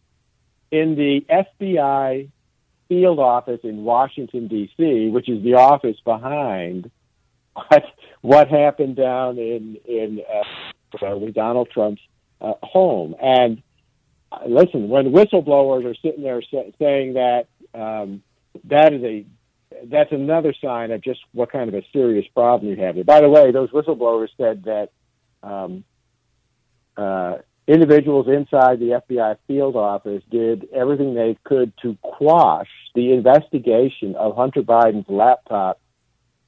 in the FBI field office in Washington D.C., which is the office behind what what happened down in in uh, Donald Trump's uh, home. And uh, listen, when whistleblowers are sitting there say, saying that, um, that is a that's another sign of just what kind of a serious problem you have. By the way, those whistleblowers said that um, uh, individuals inside the FBI field office did everything they could to quash the investigation of Hunter Biden's laptop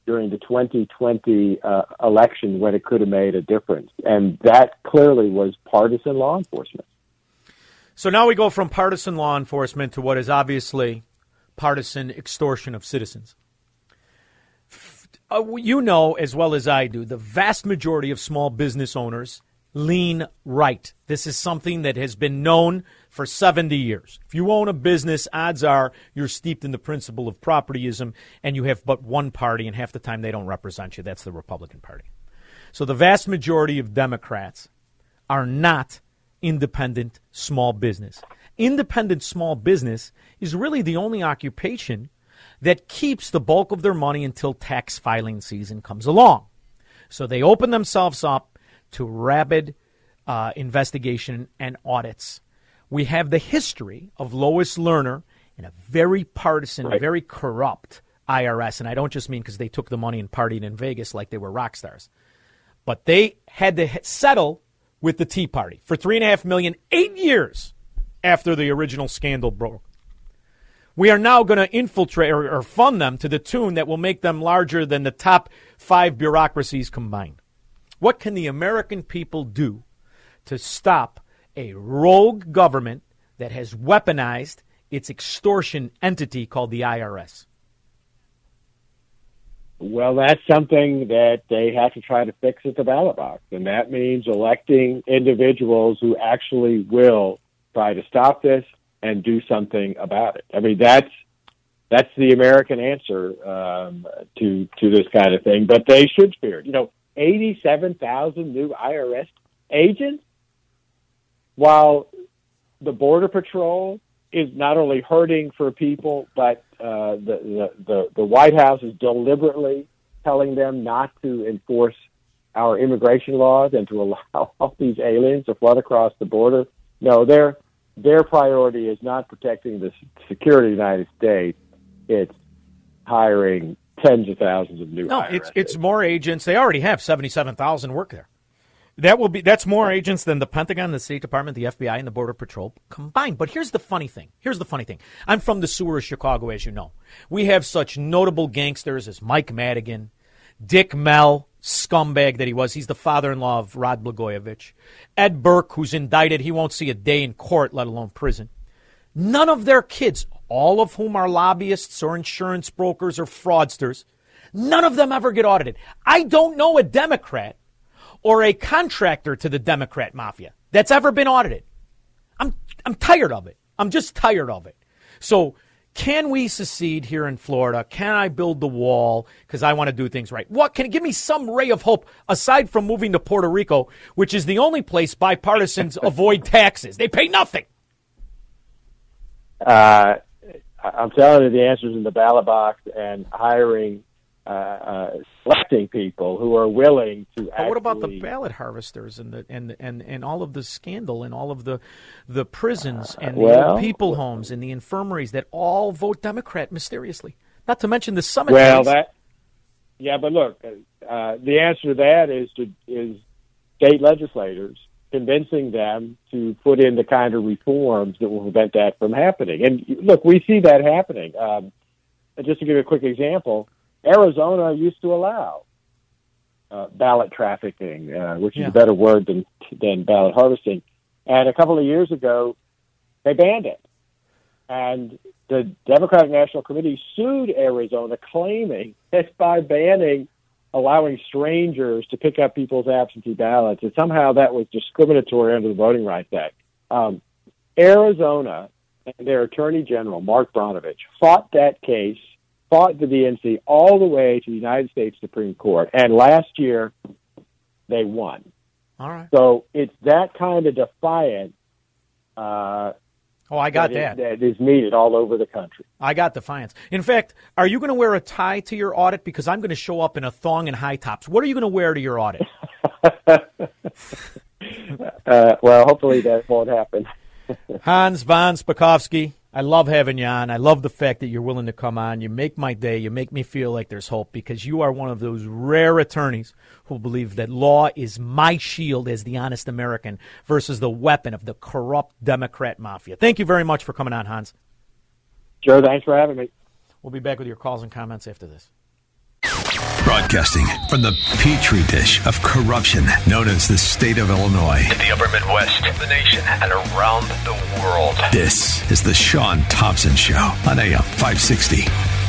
during the 2020 uh, election when it could have made a difference. And that clearly was partisan law enforcement. So now we go from partisan law enforcement to what is obviously partisan extortion of citizens. Uh, you know as well as I do, the vast majority of small business owners lean right. This is something that has been known for 70 years. If you own a business, odds are you're steeped in the principle of propertyism and you have but one party, and half the time they don't represent you. That's the Republican Party. So the vast majority of Democrats are not independent small business independent small business is really the only occupation that keeps the bulk of their money until tax filing season comes along. So they open themselves up to rabid uh, investigation and audits. We have the history of Lois Lerner and a very partisan, right. very corrupt IRS. And I don't just mean because they took the money and partied in Vegas like they were rock stars, but they had to settle with the Tea Party for three and a half million, eight years after the original scandal broke. We are now going to infiltrate or, or, fund them to the tune that will make them larger than the top five bureaucracies combined. What can the American people do to stop a rogue government that has weaponized its extortion entity called the IRS? Well, that's something that they have to try to fix at the ballot box, and that means electing individuals who actually will try to stop this and do something about it. I mean, that's that's the American answer um, to to this kind of thing. But they should fear it. You know, eighty-seven thousand new IRS agents, while the Border Patrol is not only hurting for people, but uh, the, the the White House is deliberately telling them not to enforce our immigration laws and to allow all these aliens to flood across the border. No, they're their priority is not protecting the security of the United States. It's hiring tens of thousands of new. No, it's it's more agents. They already have seventy seven thousand work there. That will be that's more agents than the Pentagon, the State Department, the FBI, and the Border Patrol combined. But here's the funny thing. Here's the funny thing. I'm from the sewer of Chicago, as you know. We have such notable gangsters as Mike Madigan, Dick Mell, scumbag that he was. He's the father in law of Rod Blagojevich. Ed Burke, who's indicted, he won't see a day in court, let alone prison. None of their kids, all of whom are lobbyists or insurance brokers or fraudsters, none of them ever get audited. I don't know a Democrat or a contractor to the Democrat mafia that's ever been audited. I'm, I'm tired of it. I'm just tired of it. So can we secede here in Florida? Can I build the wall because I want to do things right? What can give me some ray of hope aside from moving to Puerto Rico, which is the only place bipartisans avoid taxes? They pay nothing. Uh, I'm telling you, the answer's in the ballot box and hiring uh, uh, selecting people who are willing to. But what about the ballot harvesters and the and and and all of the scandal and all of the the prisons and the well, people homes and the infirmaries that all vote Democrat mysteriously? Not to mention the summit. Well, that yeah, but look, uh, the answer to that is to is state legislators convincing them to put in the kind of reforms that will prevent that from happening. And look, we see that happening. Um, just to give you a quick example, Arizona used to allow uh, ballot trafficking, uh, which is Yeah. a better word than than ballot harvesting. And a couple of years ago, they banned it. And the Democratic National Committee sued Arizona, claiming that by banning allowing strangers to pick up people's absentee ballots, and somehow that was discriminatory under the Voting Rights Act. Um, Arizona and their Attorney General, Mark Brnovich, fought that case, fought the DNC all the way to the United States Supreme Court. And last year, they won. All right. So it's that kind of defiance. Uh, Oh, I got is- that. that is needed all over the country. I got defiance. In fact, are you going to wear a tie to your audit? Because I'm going to show up in a thong and high tops. What are you going to wear to your audit? Uh, well, hopefully that won't happen. Hans von Spakovsky, I love having you on. I love the fact that you're willing to come on. You make my day. You make me feel like there's hope because you are one of those rare attorneys who believe that law is my shield as the honest American versus the weapon of the corrupt Democrat mafia. Thank you very much for coming on, Hans. Joe, thanks for having me. We'll be back with your calls and comments after this. Broadcasting from the petri dish of corruption known as the state of Illinois. In the upper Midwest, the nation, and around the world. This is the Shaun Thompson Show on AM 560.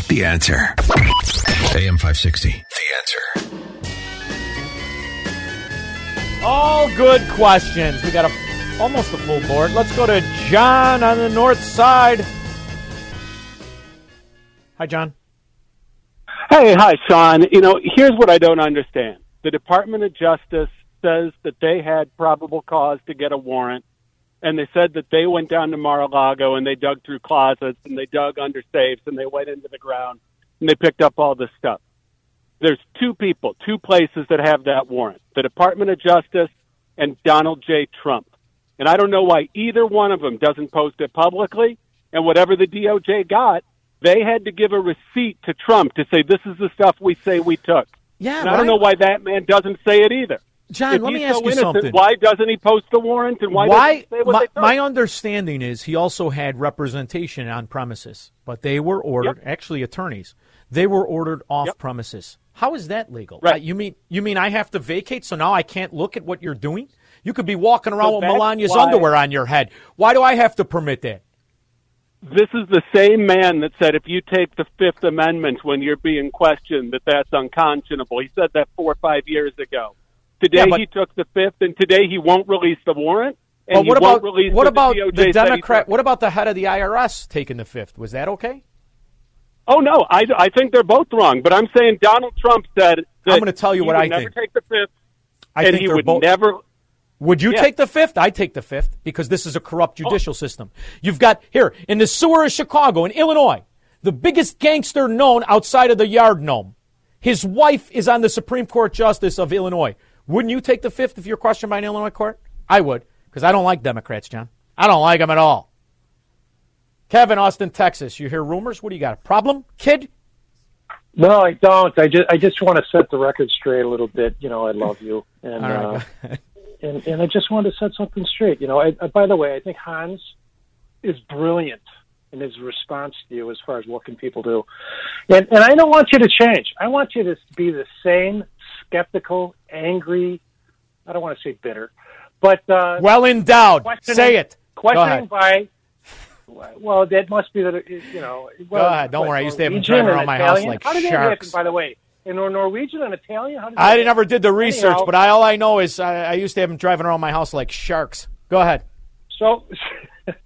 The answer. AM 560. The answer. All good questions. We got a almost a full board. Let's go to John on the north side. Hi, John. Hey, hi, Shaun. You know, here's what I don't understand. The Department of Justice says that they had probable cause to get a warrant, and they said that they went down to Mar-a-Lago and they dug through closets and they dug under safes and they went into the ground and they picked up all this stuff. There's two people, two places that have that warrant: the Department of Justice and Donald J. Trump. And I don't know why either one of them doesn't post it publicly. And whatever the DOJ got, they had to give a receipt to Trump to say this is the stuff we say we took. Yeah, and I don't know why that man doesn't say it either. John, if let me ask so you innocent, something. Why doesn't he post the warrant? And why, Why? doesn't he say what My, my understanding is he also had representation on premises, but they were ordered. Actually, attorneys. They were ordered off premises. How is that legal? Right. Uh, you mean you mean I have to vacate so now I can't look at what you're doing? You could be walking around So with Melania's why- underwear on your head. Why do I have to permit that? This is the same man that said if you take the Fifth Amendment when you're being questioned, that that's unconscionable. He said that four or five years ago. Today Yeah, but- he took the Fifth, and today he won't release the warrant. And But what about what the about DOJ the Democrat? What about the head of the IRS taking the fifth? Was that okay? Oh no, I, I think they're both wrong. But I'm saying Donald Trump said I'm gonna tell you he what would I never think. take the Fifth, I and think he would both- never. Would you Yeah. take the fifth? I take the fifth because this is a corrupt Oh. judicial system. You've got here in the sewer of Chicago, in Illinois, the biggest gangster known outside of the yard gnome. His wife is on the Supreme Court Justice of Illinois. Wouldn't you take the fifth if you're questioned by an Illinois court? I would because I don't like Democrats, John. I don't like them at all. Kevin, Austin, Texas. You hear rumors? What do you got? A problem, kid? No, I don't. I just I just want to set the record straight a little bit. You know, I love you, and All right. uh, and and I just wanted to set something straight. You know, I, I, by the way, I think Hans is brilliant in his response to you as far as what can people do, and and I don't want you to change. I want you to be the same skeptical, angry. I don't want to say bitter, but uh, Well endowed. Say it. Questioning by. Well, that must be that you know. Well, Go ahead. Don't worry. I used to have them Norwegian driving and around my house like How did that sharks. happen, by the way? In Nor- Norwegian and Italian? I never did the research, Anyhow, but I, all I know is I, I used to have them driving around my house like sharks. Go ahead. So,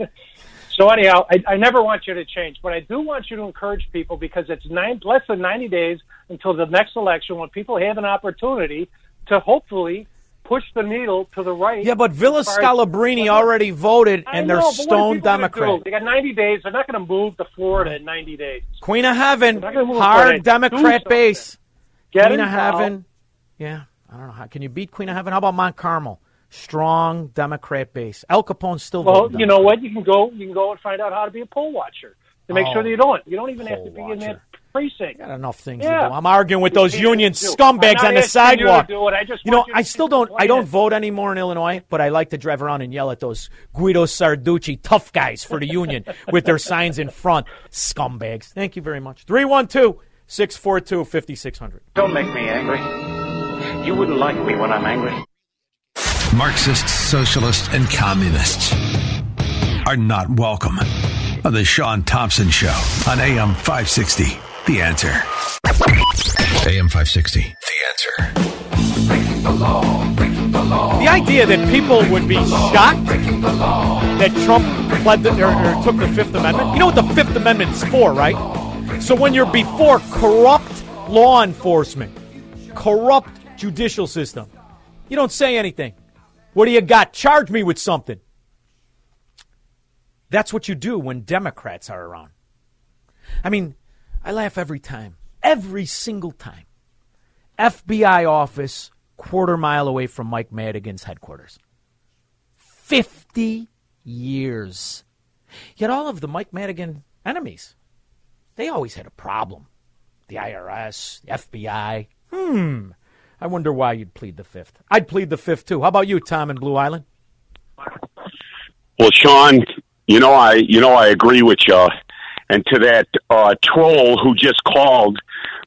so anyhow, I, I never want you to change, but I do want you to encourage people because it's nine, less than 90 days until the next election when people have an opportunity to hopefully push the needle to the right. Yeah, but Villa far as- already voted, and know, they're stone Democrat. They got 90 days. They're not going to move to Florida in 90 days. Queen of Heaven, They're not gonna move to hard Democrat base. Get Queen of. Heaven. Yeah, I don't know. How, can you beat Queen of Heaven? How about Mount Carmel? Strong Democrat base. El Capone's still Well, you know what? You can go. You can go and find out how to be a poll watcher to make Oh, sure that you don't. You don't even have to be in that precinct. I got enough things Yeah. to do. I'm arguing with those union scumbags on the you sidewalk. it. I just you know, you I still don't. I don't vote anymore in Illinois, but I like to drive around and yell at those Guido Sarducci tough guys for the union with their signs in front. Scumbags. Thank you very much. 312 642 5600. Don't make me angry. You wouldn't like me when I'm angry. Marxists, socialists, and communists are not welcome on the Shaun Thompson Show on AM 560. The answer. AM 560. The answer. Breaking the law. Breaking the law. The idea that people would be shocked that Trump pled the, or, or took the Fifth Amendment. You know what the Fifth Amendment's for, right? So when you're before corrupt law enforcement, corrupt judicial system, you don't say anything. What do you got? Charge me with something. That's what you do when Democrats are around. I mean, I laugh every time, every single time. FBI office, quarter mile away from Mike Madigan's headquarters. 50 years. Yet all of the Mike Madigan enemies, they always had a problem. The IRS, the FBI. Hmm. I wonder why you'd plead the fifth. I'd plead the fifth too. How about you, Tom in Blue Island? Well, Shaun, you know I you know I agree with you. And to that uh, troll who just called,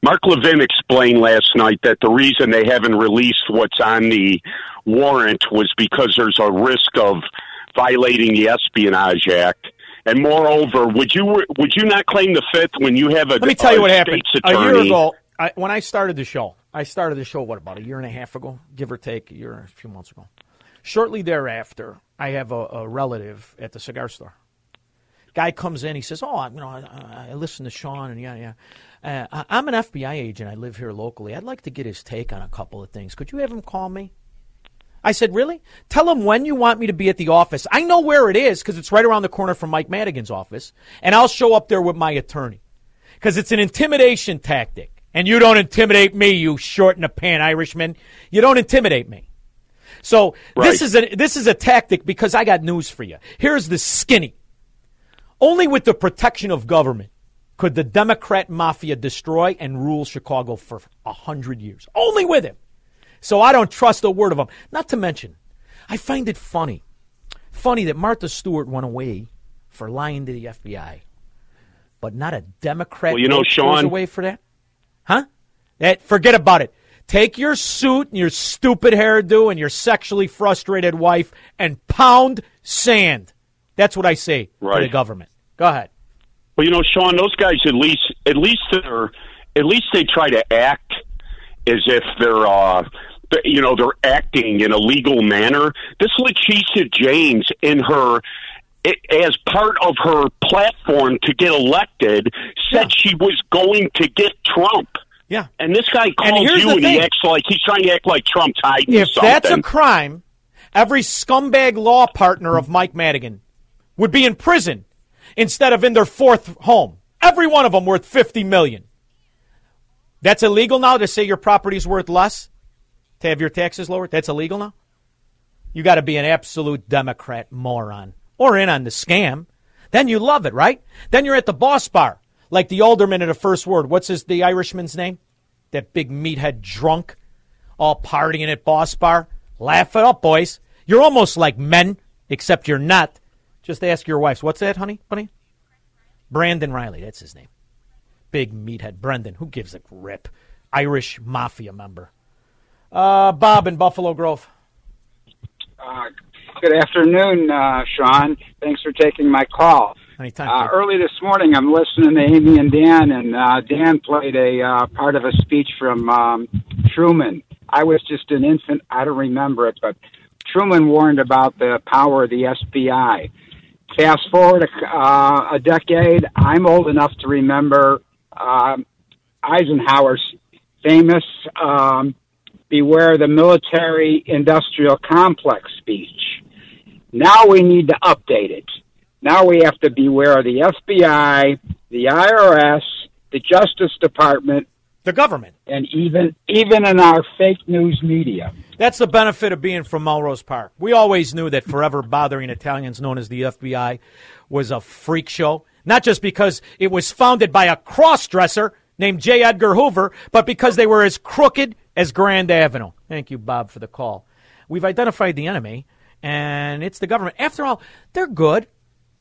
Mark Levin explained last night that the reason they haven't released what's on the warrant was because there's a risk of violating the Espionage Act. And moreover, would you would you not claim the fifth when you have a Let me tell you what happened. A year ago, I, when I started the show, I started the show, what, about a year and a half ago, give or take, a year, a few months ago. Shortly thereafter, I have a, a relative at the cigar store. Guy comes in, he says, "Oh, I- you know, I, I listen to Shaun, and yeah, yeah. Uh, I'm an FBI agent. I live here locally. I'd like to get his take on a couple of things. Could you have him call me?" I said, "Really? Tell him when you want me to be at the office. I know where it is because it's right around the corner from Mike Madigan's office, and I'll show up there with my attorney because it's an intimidation tactic. And you don't intimidate me, you short in the pan Irishman. You don't intimidate me. So this is a this is a tactic because I got news for you. Here's the skinny. Only with the protection of government could the Democrat mafia destroy and rule Chicago for a hundred years. Only with him. So I don't trust a word of them. Not to mention, I find it funny, funny that Martha Stewart went away for lying to the FBI, but not a Democrat. Well, you know, Shaun- away for that, huh? That forget about it. Take your suit and your stupid hairdo and your sexually frustrated wife and pound sand. That's what I say to the government. Go ahead. Well, you know, Shaun, those guys at least at least they're at least they try to act as if they're uh you know they're acting in a legal manner. This Letitia James in her i- as part of her platform to get elected said she was going to get Trump. Yeah. And this guy calls you and he acts like he's trying to act like Trump's hiding If something. that's a crime, every scumbag law partner of Mike Madigan would be in prison instead of in their fourth home. Every one of them worth 50 million. That's illegal now to say your property's worth less? To have your taxes lowered? That's illegal now? You got to be an absolute Democrat moron or in on the scam. Then you love it, right? Then you're at the boss bar, like the alderman in the first word. What's his the Irishman's name? That big meathead drunk, all partying at boss bar. Laugh it up, boys. You're almost like men, except you're not. Just ask your wives. What's that, honey, bunny? Brendan Reilly. That's his name. Big meathead Brendan. Who gives a rip? Irish mafia member. Uh, Bob in Buffalo Grove. Uh, good afternoon, uh, Shaun. Thanks for taking my call. Anytime. Uh, early this morning, I'm listening to Amy and Dan, and uh, Dan played a uh, part of a speech from um, Truman. I was just an infant. I don't remember it, but Truman warned about the power of the FBI. Fast forward a, uh, a decade, I'm old enough to remember um Eisenhower's famous um, "Beware the military industrial complex" speech. Now we need to update it. Now we have to beware of the FBI, the IRS, the Justice Department, the government, and even even in our fake news media. That's the benefit of being from Melrose Park. We always knew that forever bothering Italians, known as the FBI, was a freak show. Not just because it was founded by a cross dresser named J. Edgar Hoover, but because they were as crooked as Grand Avenue. Thank you, Bob, for the call. We've identified the enemy, and it's the government. After all, they're good.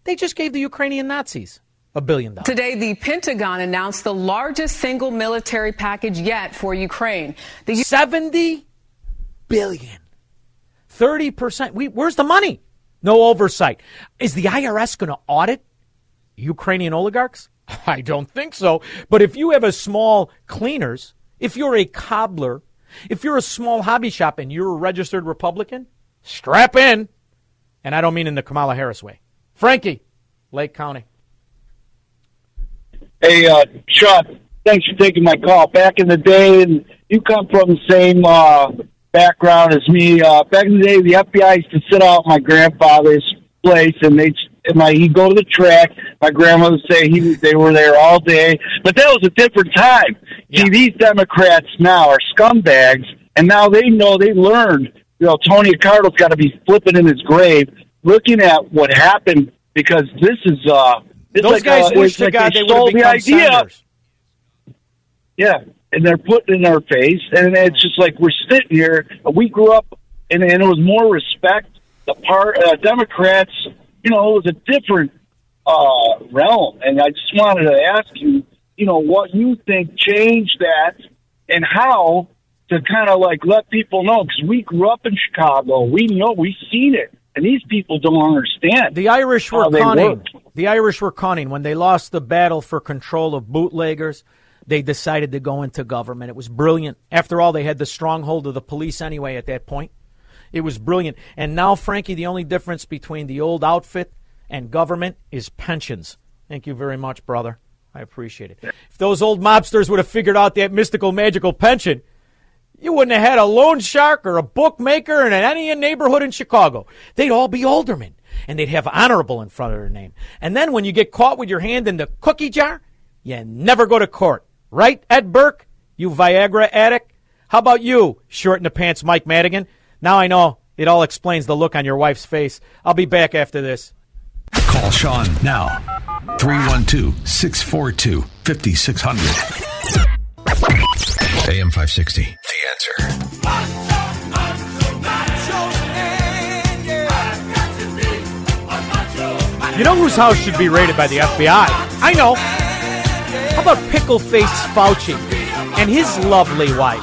They just gave the Ukrainian Nazis a billion dollars. Today, the Pentagon announced the largest single military package yet for Ukraine. The 70 billion. 30%. We, where's the money? No oversight. Is the IRS going to audit Ukrainian oligarchs? I don't think so. But if you have a small cleaners, if you're a cobbler, if you're a small hobby shop and you're a registered Republican, strap in. And I don't mean in the Kamala Harris way. Frankie, Lake County. Hey, uh, Chuck, thanks for taking my call. Back in the day, and you come from the same uh, background as me. Uh, back in the day, the FBI used to sit out my grandfather's place, and they and my he'd go to the track. My grandmother would say he they were there all day, but that was a different time. See, these Democrats now are scumbags, and now they know they learned. You know, Tony Accardo's got to be flipping in his grave, looking at what happened because this is uh, it's Those like, guys uh, wish like God they they stole the idea. senators. Yeah, and they're putting in our face, and it's just like we're sitting here. We grew up, and, and it was more respect. The part uh, Democrats, you know, it was a different uh, realm, and I just wanted to ask you, you know, what you think changed that, and how to kind of like let people know because we grew up in Chicago, we know we've seen it, and these people don't understand. The Irish were they The Irish were cunning. When they lost the battle for control of bootleggers, they decided to go into government. It was brilliant. After all, they had the stronghold of the police anyway at that point. It was brilliant. And now, Frankie, the only difference between the old outfit and government is pensions. Thank you very much, brother. I appreciate it. If those old mobsters would have figured out that mystical, magical pension, you wouldn't have had a loan shark or a bookmaker in any neighborhood in Chicago. They'd all be aldermen, and they'd have honorable in front of their name. And then when you get caught with your hand in the cookie jar, you never go to court. Right, Ed Burke? You Viagra addict? How about you, short in the pants Mike Madigan? Now I know it all explains the look on your wife's face. I'll be back after this. Call Shaun now. 312 642 5600. AM 560. The answer. You know whose house should be raided by the FBI? I know. How about Pickle Face Fauci and his lovely wife,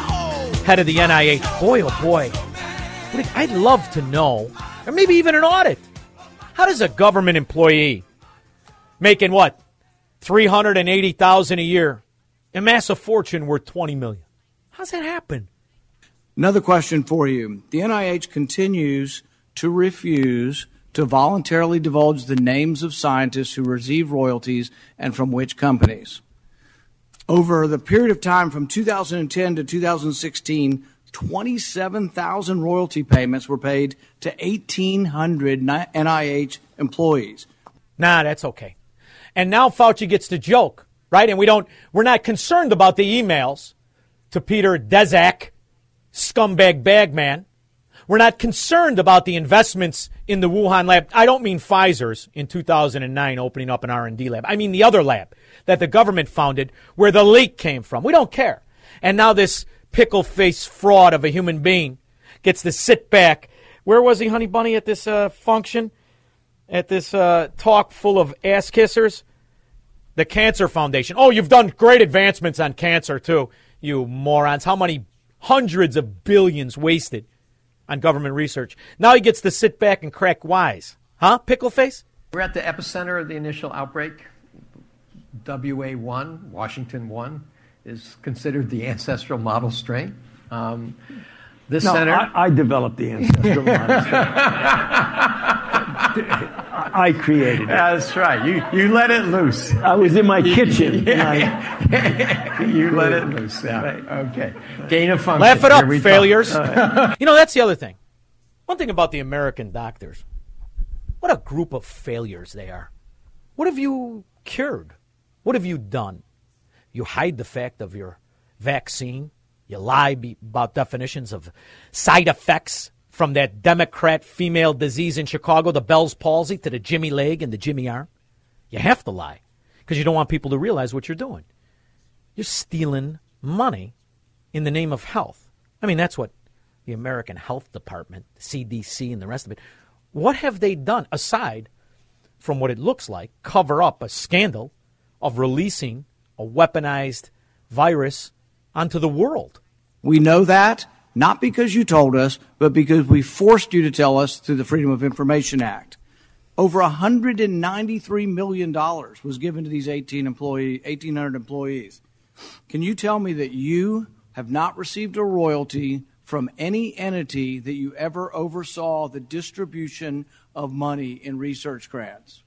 head of the NIH? Boy, oh boy. Would- I'd love to know, or maybe even an audit. How does a government employee making what? 380,000 a year amass a fortune worth 20 million? How's that happen? Another question for you. The NIH continues to refuse to voluntarily divulge the names of scientists who receive royalties and from which companies. Over the period of time from 2010 to 2016, 27,000 royalty payments were paid to 1,800 NIH employees. Nah, that's okay. And now Fauci gets to joke, right? And we don't, we're not concerned about the emails to Peter Daszak, scumbag bagman. We're not concerned about the investments in the Wuhan lab. I don't mean Pfizer's in 2009 opening up an R&D lab. I mean the other lab that the government founded where the leak came from. We don't care. And now this pickle face fraud of a human being gets to sit back. Where was he, Honey Bunny, at this uh, function? At this uh, talk full of ass kissers? The Cancer Foundation. Oh, you've done great advancements on cancer, too, you morons. How many hundreds of billions wasted on government research? Now he gets to sit back and crack wise. Huh, Pickle Face? We're at the epicenter of the initial outbreak. WA1, Washington 1, is considered the ancestral model strain. Um, this no, center. I, I developed the ancestral model. I I created it. That's right. You you let it loose. I was in my kitchen. and I, you let it loose. Yeah. Okay. Gain of function. Laugh it up, Here we come. failures. you know, that's the other thing. One thing about the American doctors what a group of failures they are. What have you cured? What have you done? You hide the fact of your vaccine. You lie about definitions of side effects from that Democrat female disease in Chicago, the Bell's palsy, to the Jimmy leg and the Jimmy arm. You have to lie because you don't want people to realize what you're doing. You're stealing money in the name of health. I mean, that's what the American Health Department, CDC, and the rest of it. What have they done aside from what it looks like cover up a scandal of releasing a weaponized virus onto the world? We know that not because you told us, but because we forced you to tell us through the Freedom of Information Act. Over $193 million was given to these 18 employee, 1,800 employees. Can you tell me that you have not received a royalty from any entity that you ever oversaw the distribution of money in research grants?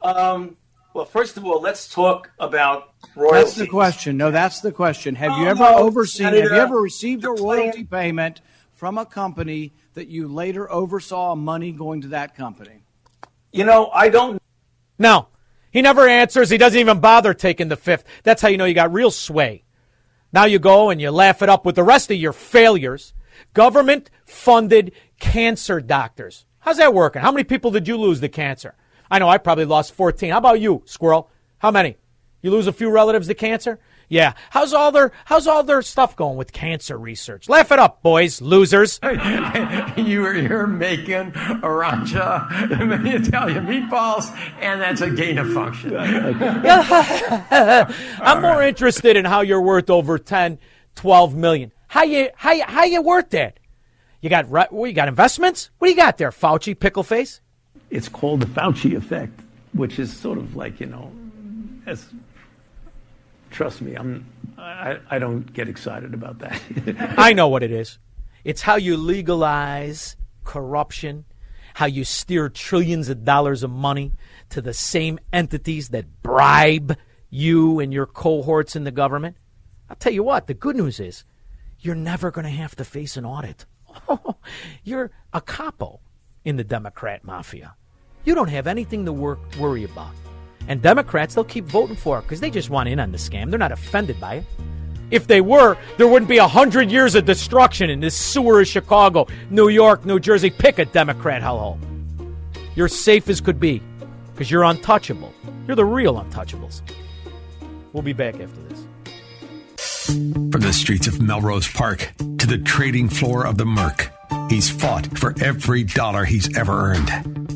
Um, well, first of all, let's talk about royalties. That's the question. No, that's the question. Have Oh, you ever no, overseen? Senator, have you ever received a the royalty payment from a company that you later oversaw money going to that company? You know, I don't. No, he never answers. He doesn't even bother taking the fifth. That's how you know you got real sway. Now you go and you laugh it up with the rest of your failures. Government funded cancer doctors. How's that working? How many people did you lose to cancer? I know I probably lost 14. How about you, Squirrel? How many? You lose a few relatives to cancer? Yeah. How's all their how's all their stuff going with cancer research? Laugh it up, boys, losers. you were here making aranja, Italian meatballs, and that's a gain of function. I'm more interested in how you're worth over 10, 12 million. How you how you, how you worth that? You got re- well, you got investments? What do you got there, Fauci pickle face? It's called the Fauci effect, which is sort of like you know, as trust me, I'm I, I don't get excited about that. I know what it is. It's how you legalize corruption, how you steer trillions of dollars of money to the same entities that bribe you and your cohorts in the government. I'll tell you what, the good news is you're never going to have to face an audit. you're a capo in the Democrat mafia. You don't have anything to worry about. And Democrats, they'll keep voting for it because they just want in on the scam. They're not offended by it. If they were, there wouldn't be a hundred years of destruction in this sewer of Chicago, New York, New Jersey. Pick a Democrat hellhole. You're safe as could be because you're untouchable. You're the real untouchables. We'll be back after this. From the streets of Melrose Park to the trading floor of the Merc, he's fought for every dollar he's ever earned.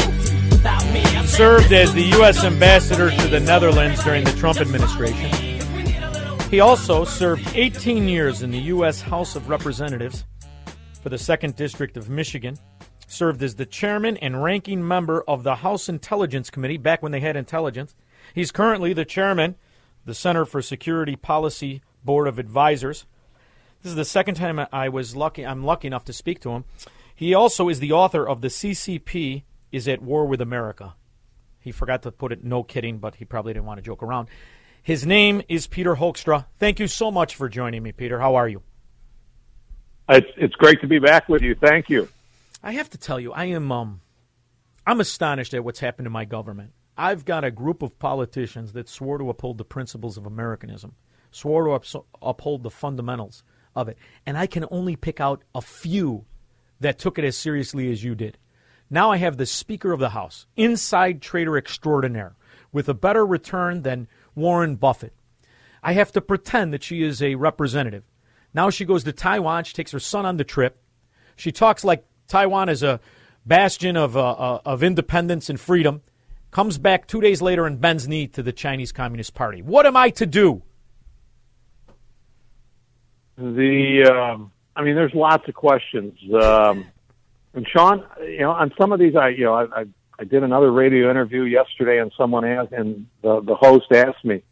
served as the U.S. ambassador to the Netherlands during the Trump administration. He also served 18 years in the U.S. House of Representatives for the 2nd District of Michigan, served as the chairman and ranking member of the House Intelligence Committee back when they had intelligence. He's currently the chairman the Center for Security Policy Board of Advisors. This is the second time I was lucky I'm lucky enough to speak to him. He also is the author of The CCP is at War with America. He forgot to put it, no kidding, but he probably didn't want to joke around. His name is Peter Hoekstra. Thank you so much for joining me, Peter. How are you? It's, it's great to be back with you. Thank you. I have to tell you, I am um, I'm astonished at what's happened to my government. I've got a group of politicians that swore to uphold the principles of Americanism, swore to ups- uphold the fundamentals of it, and I can only pick out a few that took it as seriously as you did. Now I have the Speaker of the House, inside trader extraordinaire, with a better return than Warren Buffett. I have to pretend that she is a representative. Now she goes to Taiwan. She takes her son on the trip. She talks like Taiwan is a bastion of, uh, uh, of independence and freedom. Comes back two days later and bends knee to the Chinese Communist Party. What am I to do? The, um, I mean, there's lots of questions. Um, and Shaun, you know, on some of these, I, you know, I, I, I did another radio interview yesterday, and someone asked, and the the host asked me,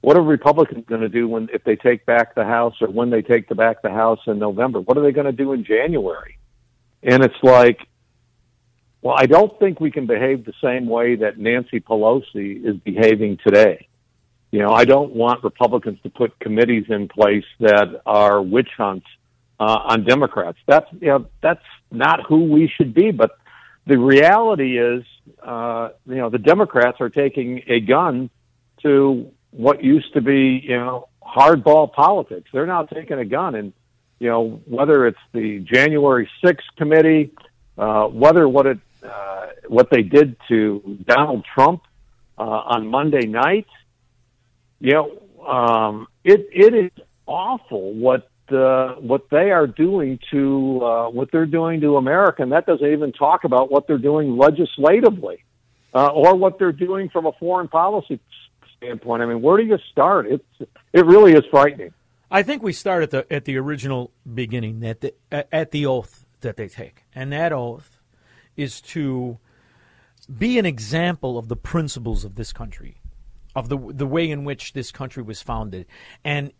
"What are Republicans going to do when if they take back the House, or when they take the back the House in November? What are they going to do in January?" And it's like, well, I don't think we can behave the same way that Nancy Pelosi is behaving today. You know, I don't want Republicans to put committees in place that are witch hunts uh, on Democrats. That's you know that's not who we should be. But the reality is, uh, you know, the Democrats are taking a gun to what used to be, you know, hardball politics. They're now taking a gun, and you know, whether it's the January 6th committee, uh, whether what it uh, what they did to Donald Trump uh, on Monday night, you know, um, it it is awful what uh, what they are doing to uh, what they're doing to America, and that doesn't even talk about what they're doing legislatively uh, or what they're doing from a foreign policy standpoint. I mean, where do you start? It's it really is frightening. I think we start at the at the original beginning at the at the oath that they take, and that oath is to be an example of the principles of this country, of the the way in which this country was founded, and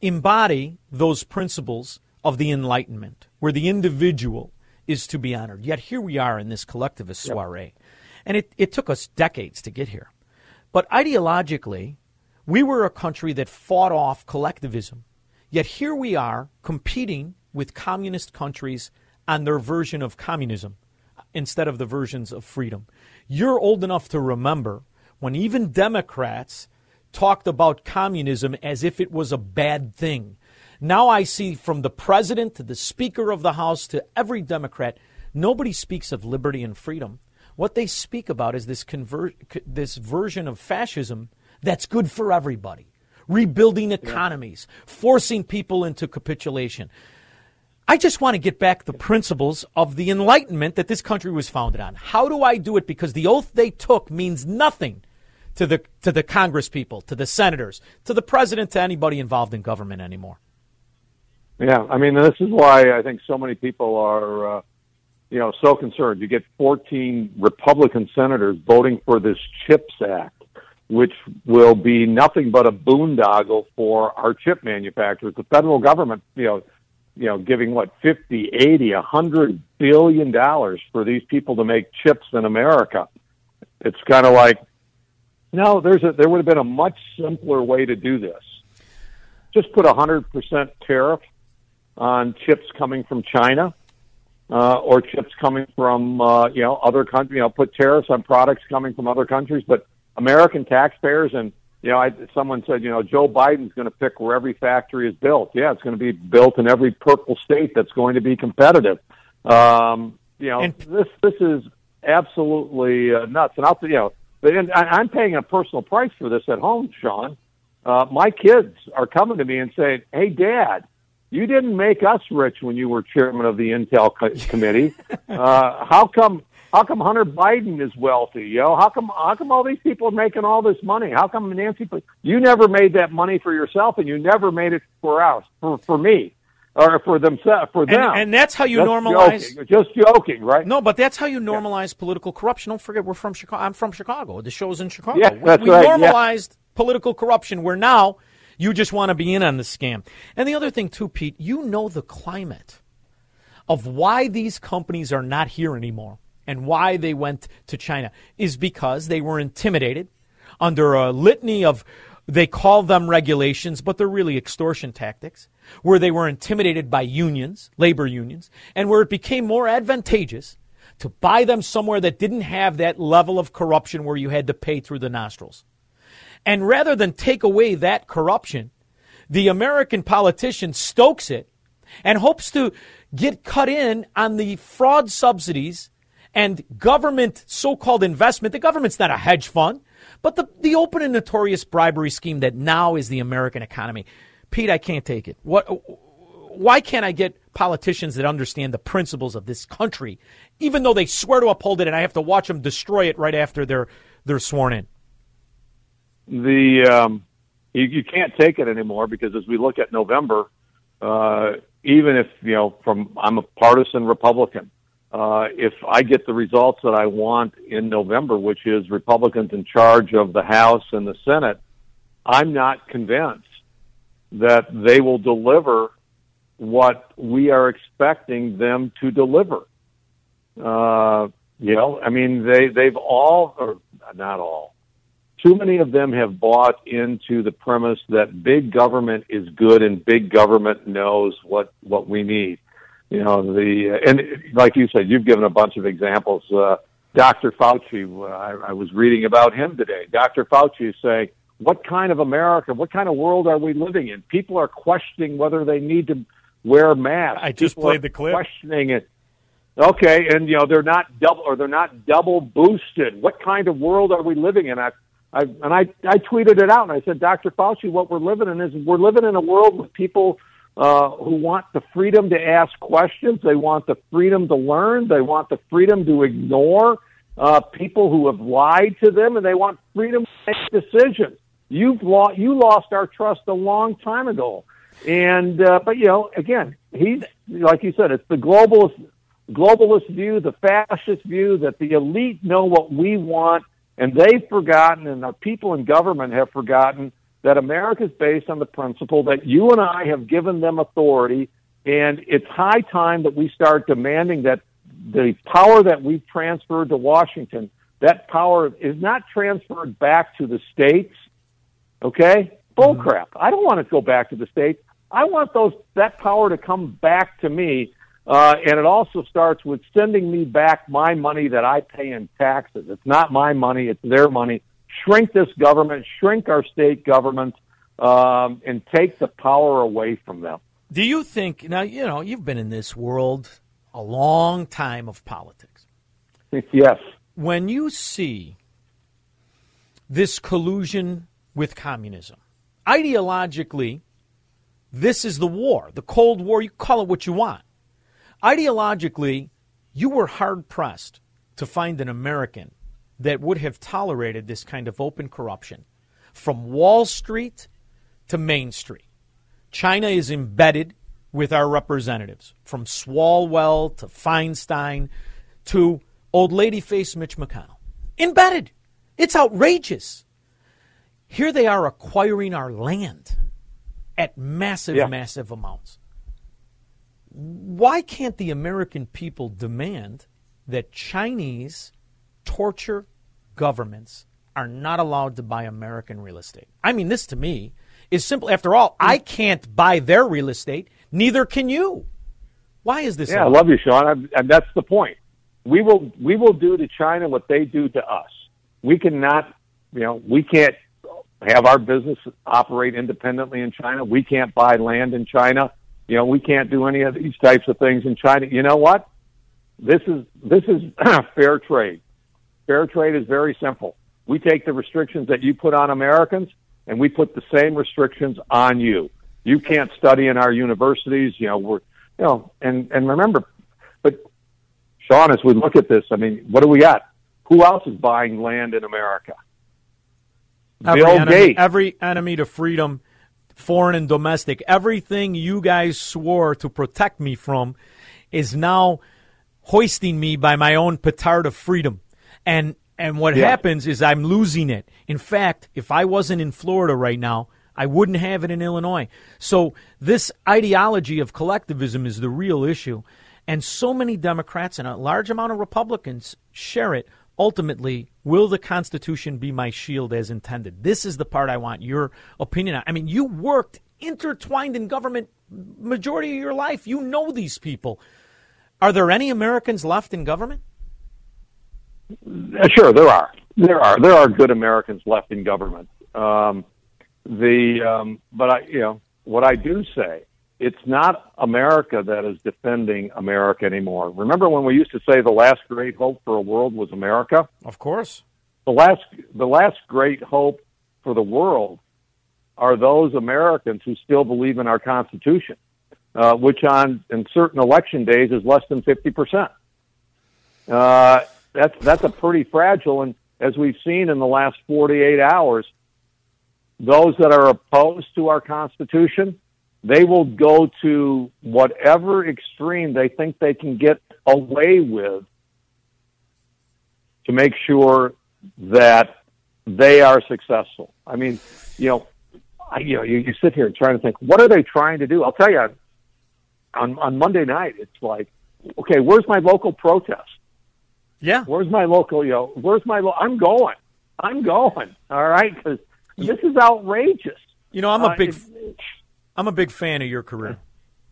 embody those principles of the Enlightenment, where the individual is to be honored. Yet here we are in this collectivist yep. soiree, and it, it took us decades to get here. But ideologically, we were a country that fought off collectivism. Yet here we are competing with communist countries on their version of communism instead of the versions of freedom. You're old enough to remember when even Democrats talked about communism as if it was a bad thing. Now I see from the president to the Speaker of the House to every Democrat, nobody speaks of liberty and freedom. What they speak about is this, conver- this version of fascism that's good for everybody, rebuilding economies, forcing people into capitulation. I just want to get back the principles of the Enlightenment that this country was founded on. How do I do it? Because the oath they took means nothing to the to the Congress people, to the senators, to the president, to anybody involved in government anymore. Yeah, I mean, this is why I think so many people are, uh, you know, so concerned. You get 14 Republican senators voting for this CHIPS Act, which will be nothing but a boondoggle for our chip manufacturers. The federal government, you know, you know, giving what 50, 80, 100 billion dollars for these people to make chips in America. It's kind of like no, there's a, there would have been a much simpler way to do this. Just put a hundred percent tariff on chips coming from China, uh, or chips coming from uh, you know other countries. You know, put tariffs on products coming from other countries, but American taxpayers and you know, I, someone said, you know, Joe Biden's going to pick where every factory is built. Yeah, it's going to be built in every purple state that's going to be competitive. Um, you know, and, this this is absolutely uh, nuts. And I'll, you know, but I'm paying a personal price for this at home, Shaun. Uh, my kids are coming to me and saying, "Hey, Dad, you didn't make us rich when you were chairman of the Intel co- committee. Uh, how come? How come Hunter Biden is wealthy? Yo, how come? How come all these people are making all this money? How come Nancy? You never made that money for yourself, and you never made it for us, for for me." Or for themselves for them. And, and that's how you just normalize. Joking. Just joking, right? No, but that's how you normalize yeah. political corruption. Don't forget, we're from Chicago. I'm from Chicago. The show's in Chicago. Yeah, we, that's we right. normalized yeah. political corruption. Where now you just want to be in on the scam. And the other thing too, Pete, you know the climate of why these companies are not here anymore and why they went to China is because they were intimidated under a litany of they call them regulations, but they're really extortion tactics where they were intimidated by unions, labor unions, and where it became more advantageous to buy them somewhere that didn't have that level of corruption where you had to pay through the nostrils. And rather than take away that corruption, the American politician stokes it and hopes to get cut in on the fraud subsidies and government so called investment. The government's not a hedge fund, but the, the open and notorious bribery scheme that now is the American economy. Pete, I can't take it. What? Why can't I get politicians that understand the principles of this country, even though they swear to uphold it, and I have to watch them destroy it right after they're they're sworn in? The um, you, you can't take it anymore because as we look at November, uh, even if you know from I'm a partisan Republican, uh, if I get the results that I want in November, which is Republicans in charge of the House and the Senate, I'm not convinced that they will deliver what we are expecting them to deliver. Uh, you know, I mean, they they've all, or not all, too many of them have bought into the premise that big government is good and big government knows what what we need. You know the and like you said, you've given a bunch of examples. Uh, Dr. Fauci, uh, I, I was reading about him today. Dr. Fauci is saying, "What kind of America? What kind of world are we living in?" People are questioning whether they need to wear masks. I just People played the clip. Questioning it. Okay, and you know they're not double or they're not double boosted. What kind of world are we living in? I, I and I I tweeted it out and I said, Dr. Fauci, what we're living in is we're living in a world with people uh, who want the freedom to ask questions. They want the freedom to learn. They want the freedom to ignore uh, people who have lied to them, and they want freedom to make decisions. You've lost you lost our trust a long time ago, and uh, but you know again he's like you said it's the globalist globalist view, the fascist view that the elite know what we want, and they've forgotten, and our people in government have forgotten that America is based on the principle that you and I have given them authority, and it's high time that we start demanding that the power that we've transferred to Washington, that power is not transferred back to the states. Okay, bullcrap. I don't want it to go back to the states. I want those that power to come back to me. Uh, and it also starts with sending me back my money that I pay in taxes. It's not my money; it's their money. Shrink this government, shrink our state governments, um, and take the power away from them. Do you think now? You know, you've been in this world a long time of politics. yes. When you see this collusion with communism, ideologically, this is the war, the Cold War. You call it what you want. Ideologically, you were hard pressed to find an American that would have tolerated this kind of open corruption from Wall Street to Main Street. China is embedded with our representatives, from Swalwell to Feinstein to old lady face Mitch McConnell. Embedded. It's outrageous. Here they are acquiring our land at massive, Yeah. massive amounts. Why can't the American people demand that Chinese torture governments are not allowed to buy American real estate? I mean, this to me is simple. After all, I mm. can't buy their real estate, neither can you. Why is this? Yeah, I love you, Shaun. I'm, and that's the point. We will we will do to China what they do to us. We cannot, you know, we can't have our business operate independently in China. We can't buy land in China. You know, we can't do any of these types of things in China. You know what? This is this is fair trade. Fair trade is very simple. We take the restrictions that you put on Americans and we put the same restrictions on you. You can't study in our universities, you know, we're you know, and and remember, but Shaun, as we look at this, I mean, what do we got? Who else is buying land in America? Every Bill enemy, Gates. every enemy to freedom, foreign and domestic, everything you guys swore to protect me from is now hoisting me by my own petard of freedom. And and what Yeah. happens is I'm losing it. In fact, if I wasn't in Florida right now, I wouldn't have it in Illinois. So this ideology of collectivism is the real issue. And so many Democrats and a large amount of Republicans share it. Ultimately, will the Constitution be my shield as intended? This is the part I want your opinion on. I mean, you worked intertwined in government majority of your life. You know these people. Are there any Americans left in government? Uh, Sure, there are. There are. There are good Americans left in government. Um, the um, but I, you know, what I do say, it's not America that is defending America anymore. Remember when we used to say the last great hope for a world was America? Of course. The last, the last great hope for the world are those Americans who still believe in our Constitution, uh, which on in certain election days is less than fifty percent. Uh, that's that's a pretty fragile, and as we've seen in the last forty eight hours, those that are opposed to our Constitution, they will go to whatever extreme they think they can get away with to make sure that they are successful. I mean, you know, I, you know, you, you sit here and trying to think, what are they trying to do? I'll tell you, on on Monday night, it's like, okay, where's my local protest? Yeah, where's my local? You know, where's my? Lo- I'm going. I'm going. All right, because this is outrageous. You know, I'm a Uh, big, it- I'm a big fan of your career.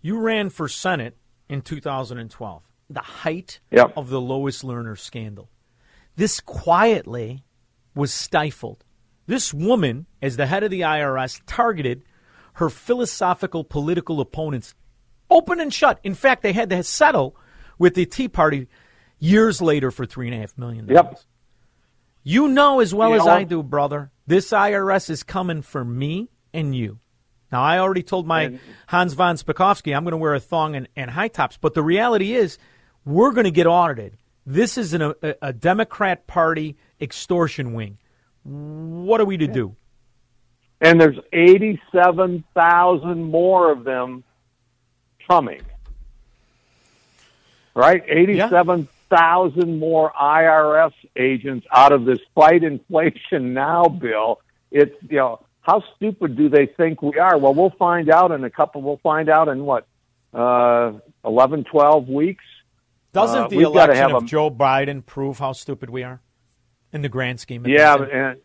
You ran for Senate in 2012, the height Yep. of the Lois Lerner scandal. This quietly was stifled. This woman, as the head of the IRS, targeted her philosophical political opponents open and shut. In fact, they had to settle with the Tea Party years later for three and a half million dollars. Yep. You know as well You as know I do, brother, this IRS is coming for me and you. Now, I already told my Hans von Spakovsky I'm going to wear a thong and, and high tops, but the reality is we're going to get audited. This is an, a, a Democrat Party extortion wing. What are we to do? and there's 87,000 more of them coming. Right? 87,000 more IRS agents out of this fight inflation now bill. It's, you know, how stupid do they think we are? Well, we'll find out in a couple, we'll find out in what, uh, 11, 12 weeks? Doesn't Uh, the election of a- Joe Biden prove how stupid we are in the grand scheme of Yeah, and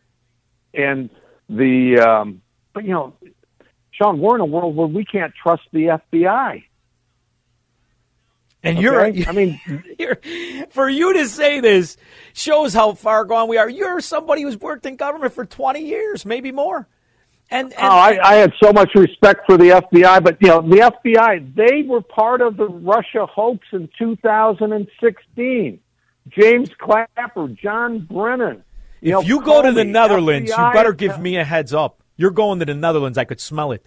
and the um, but you know, Shaun, we're in a world where we can't trust the FBI. And you're, Okay? I mean, you're, for you to say this shows how far gone we are. You're somebody who's worked in government for 20 years, maybe more. And, and oh, I, I had so much respect for the FBI, but you know, the FBI they were part of the Russia hoax in 2016. James Clapper, John Brennan. if know, you go to the Comey, Netherlands, you better give me a heads up. You're going to the Netherlands. I could smell it.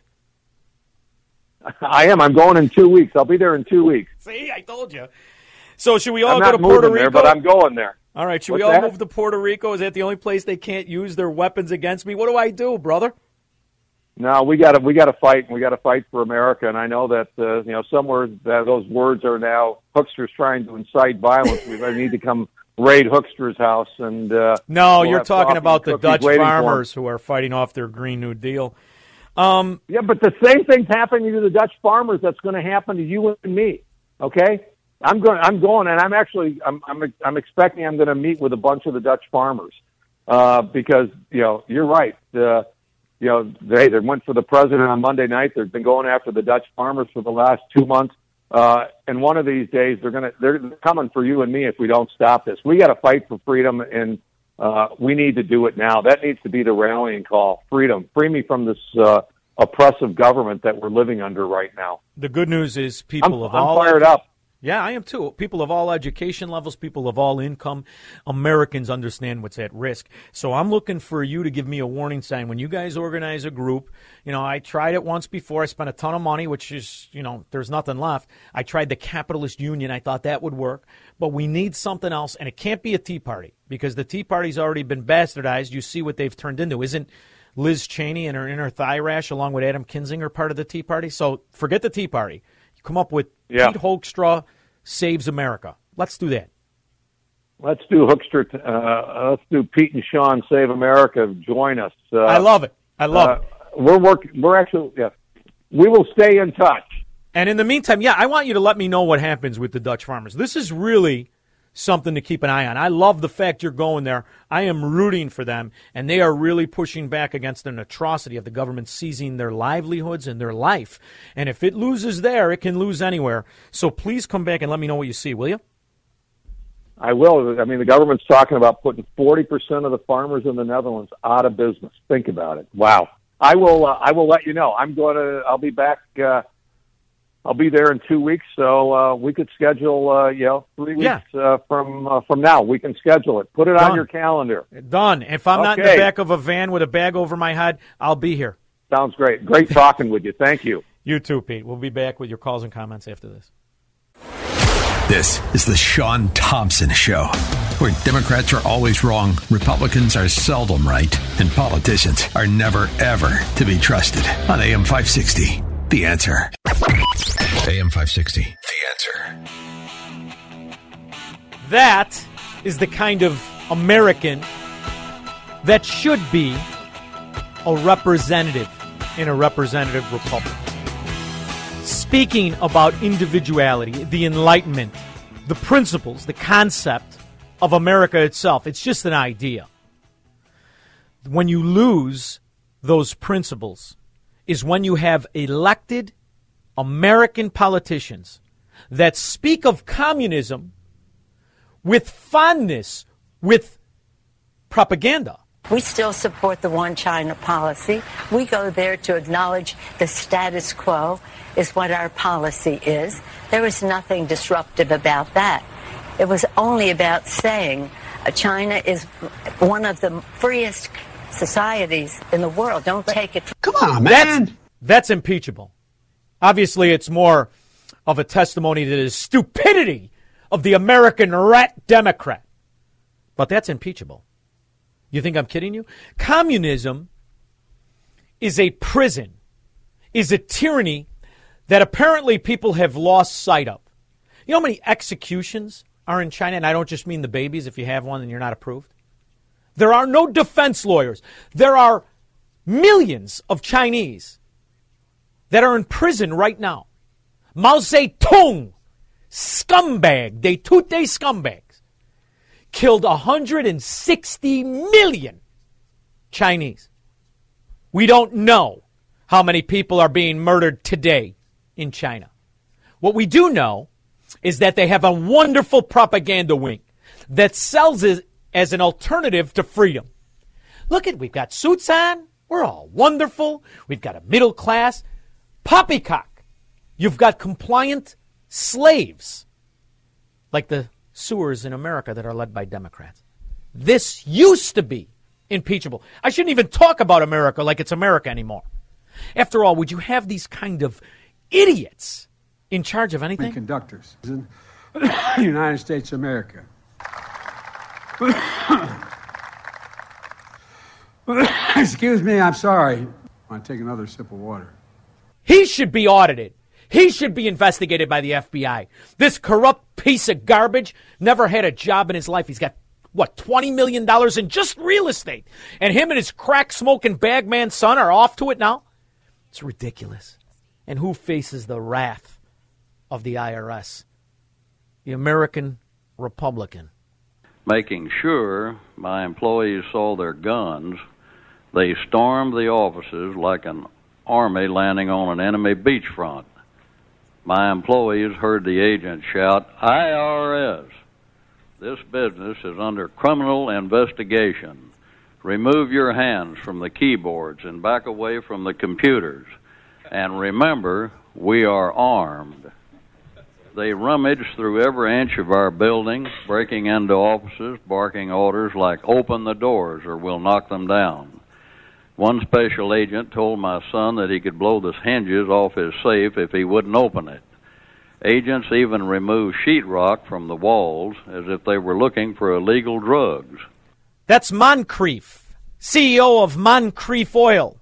I am. I'm going in two weeks. I'll be there in two weeks. See, I told you. So should we all I'm go not to Puerto Rico? there, but I'm going there. All right, should we all that? move to Puerto Rico? Is that the only place they can't use their weapons against me? What do I do, brother? No, we got to we got to fight. and We got to fight for America. And I know that uh, you know somewhere that those words are now hucksters trying to incite violence. we need to come raid huckster's house and. Uh, No, we'll you're talking about the Dutch waiting for 'em. farmers who are fighting off their Green New Deal. Um, Yeah, but the same thing's happening to the Dutch farmers. That's going to happen to you and me. Okay, I'm going. I'm going, and I'm actually. I'm. I'm. I'm expecting. I'm going to meet with a bunch of the Dutch farmers uh, because you know you're right. Uh, you know they they went for the president on Monday night. They've been going after the Dutch farmers for the last two months. Uh, and one of these days they're gonna they're coming for you and me if we don't stop this. We got to fight for freedom, and uh, we need to do it now. That needs to be the rallying call. Freedom, free me from this uh, oppressive government that we're living under right now. the good news is people I'm, of I'm all fired up. Yeah, I am too. People of all education levels, people of all income, Americans understand what's at risk. So I'm looking for you to give me a warning sign when you guys organize a group. You know, I tried it once before. I spent a ton of money, which is, you know, there's nothing left. I tried the capitalist union. I thought that would work, but we need something else, and it can't be a Tea Party because the Tea Party's already been bastardized. You see what they've turned into. Isn't Liz Cheney and her inner thigh rash, along with Adam Kinzinger, part of the Tea Party? So forget the Tea Party. You come up with Yeah. Pete Hoekstra saves America. Let's do that. Let's do Hookster. Uh, let's do Pete and Shaun Save America. Join us. Uh, I love it. I love uh, it. We're working. We're actually. Yeah, we will stay in touch. And in the meantime, yeah, I want you to let me know what happens with the Dutch farmers. This is really something to keep an eye on. I love the fact you're going there. I am rooting for them, and they are really pushing back against an atrocity of the government seizing their livelihoods and their life. And if it loses there, it can lose anywhere. So please come back and let me know what you see, will you? I will. I mean, the government's talking about putting forty percent of the farmers in the Netherlands out of business. Think about it. Wow. I will. Uh, I will let you know. I'm going to. I'll be back. Uh, I'll be there in two weeks, so uh, we could schedule. Uh, you know, three weeks Yeah. uh, from uh, from now. We can schedule it. Put it Done. on your calendar. Done. If I'm not in the back of a van with a bag over my head, I'll be here. Sounds great. Great talking with you. Thank you. You too, Pete. We'll be back with your calls and comments after this. This is the Shaun Thompson Show, where Democrats are always wrong, Republicans are seldom right, and politicians are never, ever to be trusted. On AM 560, The Answer. AM 560, The Answer. That is the kind of American that should be a representative in a representative republic. Speaking about individuality, the Enlightenment, the principles, the concept of America itself, it's just an idea. when you lose those principles is when you have elected American politicians that speak of communism with fondness, with propaganda. We still support the one China policy. We go there to acknowledge the status quo is what our policy is. There was nothing disruptive about that. It was only about saying uh, China is one of the freest societies in the world. Don't take it. Come on, man. That's, that's impeachable. Obviously, it's more of a testimony to the stupidity of the American rat Democrat. But that's impeachable. You think I'm kidding you? Communism is a prison, is a tyranny that apparently people have lost sight of. You know how many executions are in China? And I don't just mean the babies. If you have one, then you're not approved. There are no defense lawyers. There are millions of Chinese that are in prison right now. Mao Zedong, scumbag, de tute scumbags, killed 160 million Chinese. We don't know how many people are being murdered today in China. What we do know is that they have a wonderful propaganda wing that sells it as an alternative to freedom. Look at, we've got suits on. We're all wonderful. We've got a middle class. Poppycock. You've got compliant slaves like the sewers in America that are led by Democrats. This used to be impeachable. I shouldn't even talk about America like it's America anymore. After all, would you have these kind of idiots in charge of anything? Conductors in the United States of America. Excuse me, I'm sorry. I take another sip of water. He should be audited. He should be investigated by the FBI. This corrupt piece of garbage never had a job in his life. He's got, what, $20 million in just real estate. And him and his crack smoking bagman son are off to it now? It's ridiculous. And who faces the wrath of the IRS? The American Republican. Making sure my employees saw their guns, they stormed the offices like an army landing on an enemy beachfront. My employees heard the agent shout, IRS! This business is under criminal investigation. Remove your hands from the keyboards and back away from the computers. And remember, we are armed. They rummaged through every inch of our building, breaking into offices, barking orders like, open the doors or we'll knock them down. One special agent told my son that he could blow the hinges off his safe if he wouldn't open it. Agents even removed sheetrock from the walls as if they were looking for illegal drugs. That's Moncrief, CEO of Moncrief Oil.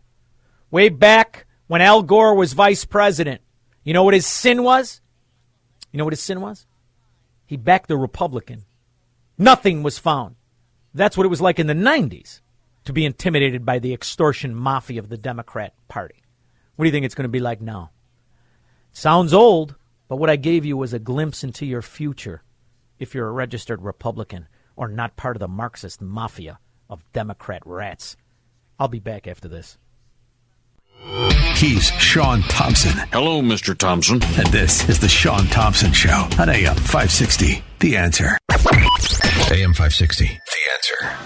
Way back when Al Gore was vice president. You know what his sin was? You know what his sin was? He backed the Republican. Nothing was found. That's what it was like in the 90s to be intimidated by the extortion mafia of the Democrat Party. What do you think it's going to be like now? Sounds old, but what I gave you was a glimpse into your future if you're a registered Republican or not part of the Marxist mafia of Democrat rats. I'll be back after this. He's Shaun Thompson. Hello, Mr. Thompson. And this is the Shaun Thompson Show on AM 560. The answer. AM 560. The answer.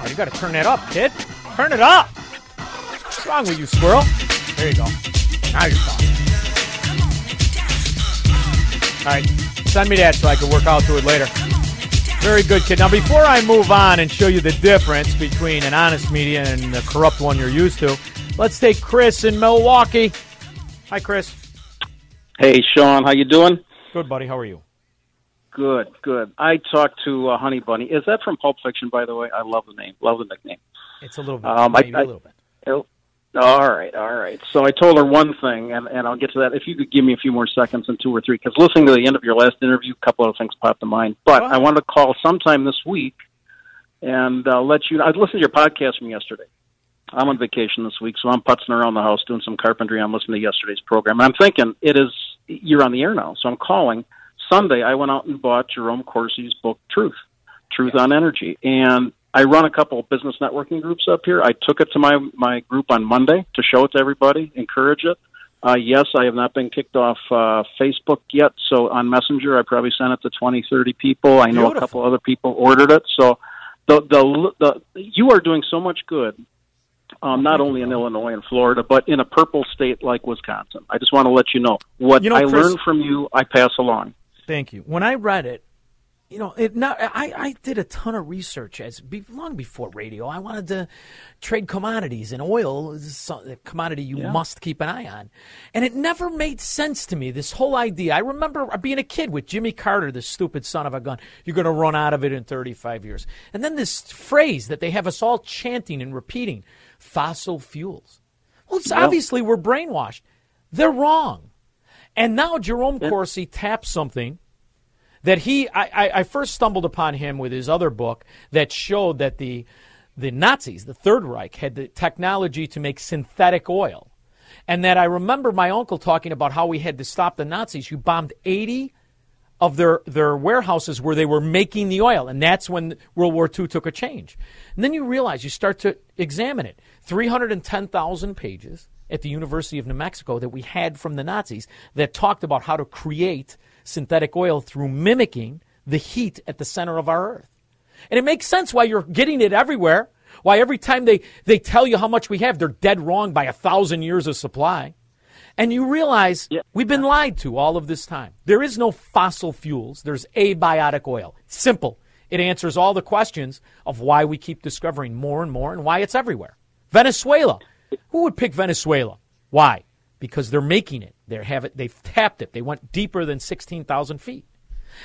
Oh, you got to turn that up, kid. Turn it up. What's wrong with you, squirrel? There you go. Now you're talking. All right, send me that so I can work out to it later. Very good, kid. Now, before I move on and show you the difference between an honest media and the corrupt one you're used to, let's take Chris in Milwaukee. Hi, Chris. Hey, Shaun. How you doing? Good, buddy. How are you? Good, good. I talked to uh, Honey Bunny. Is that from Pulp Fiction, by the way? I love the name. Love the nickname. It's a little bit. Um, maybe I, a little bit. All right, all right. So I told her one thing, and, and I'll get to that. If you could give me a few more seconds and two or three, because listening to the end of your last interview, a couple of things popped to mind. But I wanted to call sometime this week and uh, let you. I listened to your podcast from yesterday. I'm on vacation this week, so I'm putzing around the house doing some carpentry. I'm listening to yesterday's program, and I'm thinking it is you're on the air now, so I'm calling. Sunday, I went out and bought Jerome Corsi's book, Truth. Truth on Energy. And I run a couple of business networking groups up here. I took it to my my group on Monday to show it to everybody, encourage it. Uh, yes, I have not been kicked off uh, Facebook yet. So on Messenger, I probably sent it to twenty, thirty people. I know Beautiful. a couple other people ordered it. So the the the you are doing so much good. Um, not only in Illinois and Florida, but in a purple state like Wisconsin. I just want to let you know what You know, I Chris- learned from you. I pass along. Thank you. When I read it, you know, it not, I, I did a ton of research as be, long before radio. I wanted to trade commodities, and oil is a commodity you Yeah. must keep an eye on. And it never made sense to me, this whole idea. I remember being a kid with Jimmy Carter, this stupid son of a gun. You're going to run out of it in 35 years. And then this phrase that they have us all chanting and repeating fossil fuels. Well, it's Yeah. obviously we're brainwashed. They're wrong. And now Jerome Corsi taps something that he I, I, first stumbled upon him with his other book that showed that the the Nazis, the Third Reich, had the technology to make synthetic oil. And that I remember my uncle talking about how we had to stop the Nazis who bombed 80 of their, their warehouses where they were making the oil. And that's when World War II took a change. And then you realize, you start to examine it 310,000 pages at the University of New Mexico that we had from the Nazis that talked about how to create synthetic oil through mimicking the heat at the center of our Earth. And it makes sense why you're getting it everywhere. Why every time they, they tell you how much we have, they're dead wrong by a thousand years of supply. And you realize we've been lied to all of this time. There is no fossil fuels, there's abiotic oil. Simple. It answers all the questions of why we keep discovering more and more and why it's everywhere. Venezuela. Who would pick Venezuela? Why? Because they're making it. They have it. They've tapped it. They went deeper than sixteen thousand feet.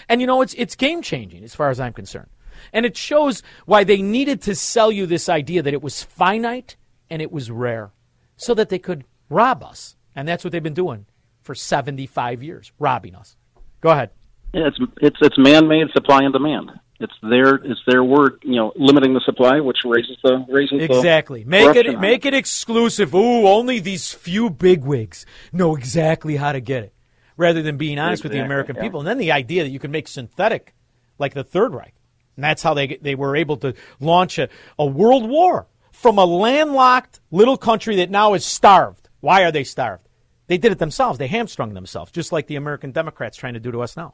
And you know, it's it's game changing as far as I'm concerned. And it shows why they needed to sell you this idea that it was finite and it was rare, so that they could rob us. And that's what they've been doing for 75 years, robbing us. Go ahead. Yeah, it's it's it's man-made supply and demand. It's their it's their word, you know, limiting the supply, which raises the raises the Exactly. Make it make it exclusive. Ooh, only these few bigwigs know exactly how to get it, rather than being honest with the American yeah. people. And then the idea that you can make synthetic, like the Third Reich, and that's how they they were able to launch a, a world war from a landlocked little country that now is starved. Why are they starved? They did it themselves. They hamstrung themselves, just like the American Democrats trying to do to us now.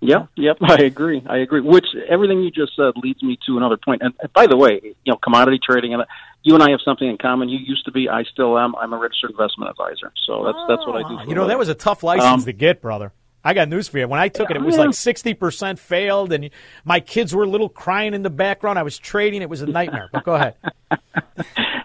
Yep, yep, I agree. I agree. Which everything you just said leads me to another point. And, and by the way, you know, commodity trading and you and I have something in common. You used to be, I still am. I'm a registered investment advisor. So that's that's what I do. For You know, that was a tough license Um, to get, brother. I got news for you. When I took it, it was like 60% failed, and my kids were a little crying in the background. I was trading. It was a nightmare. But go ahead.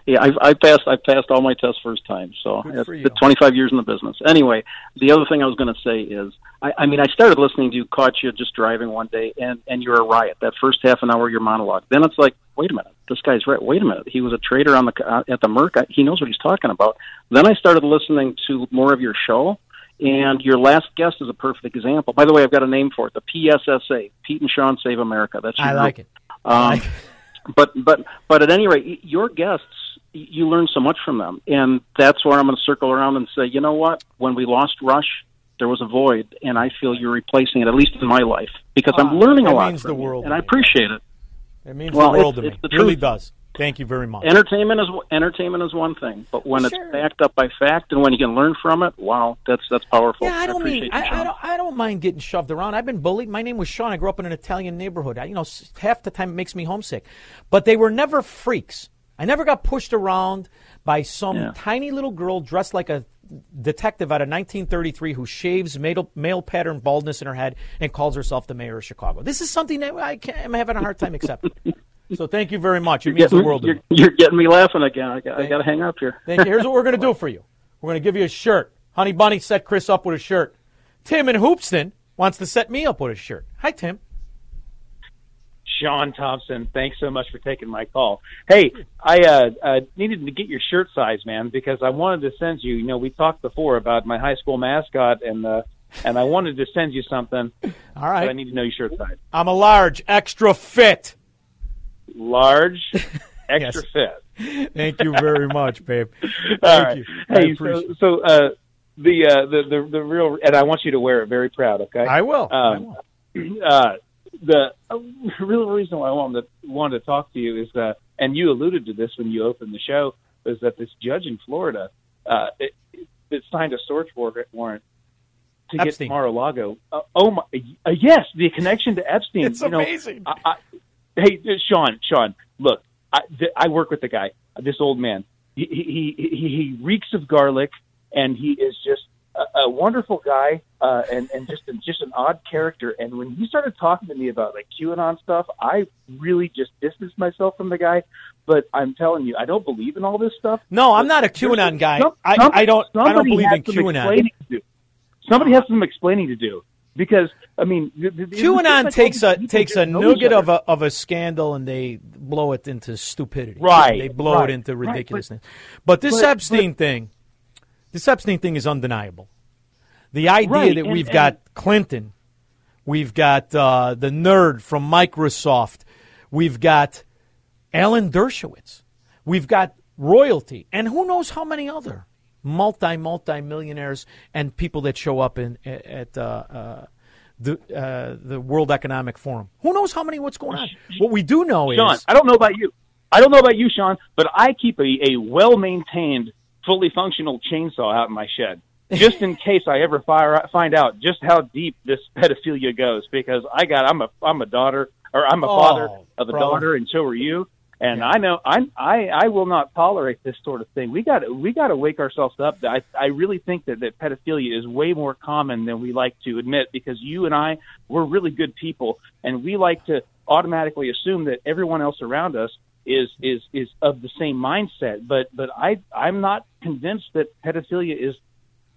Yeah, I, I passed. I passed all my tests first time. So Good it's for you. been 25 years in the business. Anyway, the other thing I was going to say is, I, I mean, I started listening to you, caught you just driving one day, and and you're a riot. That first half an hour, your monologue. Then it's like, wait a minute, this guy's right. Wait a minute, he was a trader on the uh, at the Merc. I, he knows what he's talking about. Then I started listening to more of your show. And your last guest is a perfect example. By the way, I've got a name for it: the PSSA, Pete and Shaun Save America. That's your I like it. Um, but but but at any rate, your guests you learn so much from them, and that's where I'm going to circle around and say, you know what? When we lost Rush, there was a void, and I feel you're replacing it, at least in my life, because I'm learning a lot means the you, world and I appreciate it. It means Well, the world it's- to me. It really does. Thank you very much. Entertainment is entertainment is one thing, but when it's backed up by fact and when you can learn from it, wow, that's that's powerful. Yeah, I don't appreciate mean I, I don't I don't mind getting shoved around. I've been bullied. My name was Shaun. I grew up in an Italian neighborhood. I, you know, half the time it makes me homesick. But they were never freaks. I never got pushed around by some Yeah. tiny little girl dressed like a detective out of 1933 who shaves male, male pattern baldness in her head and calls herself the mayor of Chicago. This is something that I can't, I'm having a hard time accepting. so thank you very much. It You're means the getting, world to you're, me. you're getting me laughing again. I got, I got to hang up here. Thank you. Here's what we're going to do for you. We're going to give you a shirt. Honey Bunny set Chris up with a shirt. Tim in Hoopeston wants to set me up with a shirt. Hi, Tim. Shaun Thompson, thanks so much for taking my call. Hey, I uh, uh, needed to get your shirt size, man, because I wanted to send you. You know, we talked before about my high school mascot, and uh, and I wanted to send you something. All right. But I need to know your shirt size. I'm a large, extra fit. Large, extra fit. Thank you very much, babe. Thank right. you. Hey, so so uh, the uh, the the the real, and I want you to wear it very proud. Okay. I will. I Um, uh, the uh, real reason why I wanted to, wanted to talk to you is that, and you alluded to this when you opened the show, is that this judge in Florida uh, it, it signed a search warrant to Epstein. get Mar-a-Lago. Uh, oh my, uh, yes, the connection to Epstein. It's you know, amazing. I, I, hey, uh, Shaun, Shaun, look, I, th- I work with the guy, this old man. He, he, he, he reeks of garlic, and he is just a, a wonderful guy, uh, and, and just, just an odd character. And when he started talking to me about like QAnon stuff, I really just distanced myself from the guy. But I'm telling you, I don't believe in all this stuff. No, I'm not a QAnon guy. some- I, I don't. I don't believe in QAnon. explaining to do. Somebody has some explaining to do because I mean, the, the, it's QAnon like takes a takes a just know each nugget of a of a scandal and they blow it into stupidity. Right, They blow right, it into right, but- ridiculousness. But, this but- Epstein thing, this Epstein thing is undeniable. The idea Right, that and- we've and- got Clinton, we've got uh, the nerd from Microsoft, we've got Alan Dershowitz, we've got royalty, and who knows how many other multi multi millionaires and people that show up in at uh, uh, the uh, the World Economic Forum. Who knows how many? What's going on? What we do know is Shaun, is I don't know about you. I don't know about you, Shaun, but I keep a, a well maintained, fully functional chainsaw out in my shed. Just in case I ever fire, find out just how deep this pedophilia goes, because I got I'm a I'm a daughter or I'm a Oh, father of a brother. daughter, and so are you. And I know I'm I I will not tolerate this sort of thing. We got to we got to wake ourselves up. I I really think that that pedophilia is way more common than we like to admit because you and I we're really good people and we like to automatically assume that everyone else around us is is is of the same mindset. But but I I'm not convinced that pedophilia is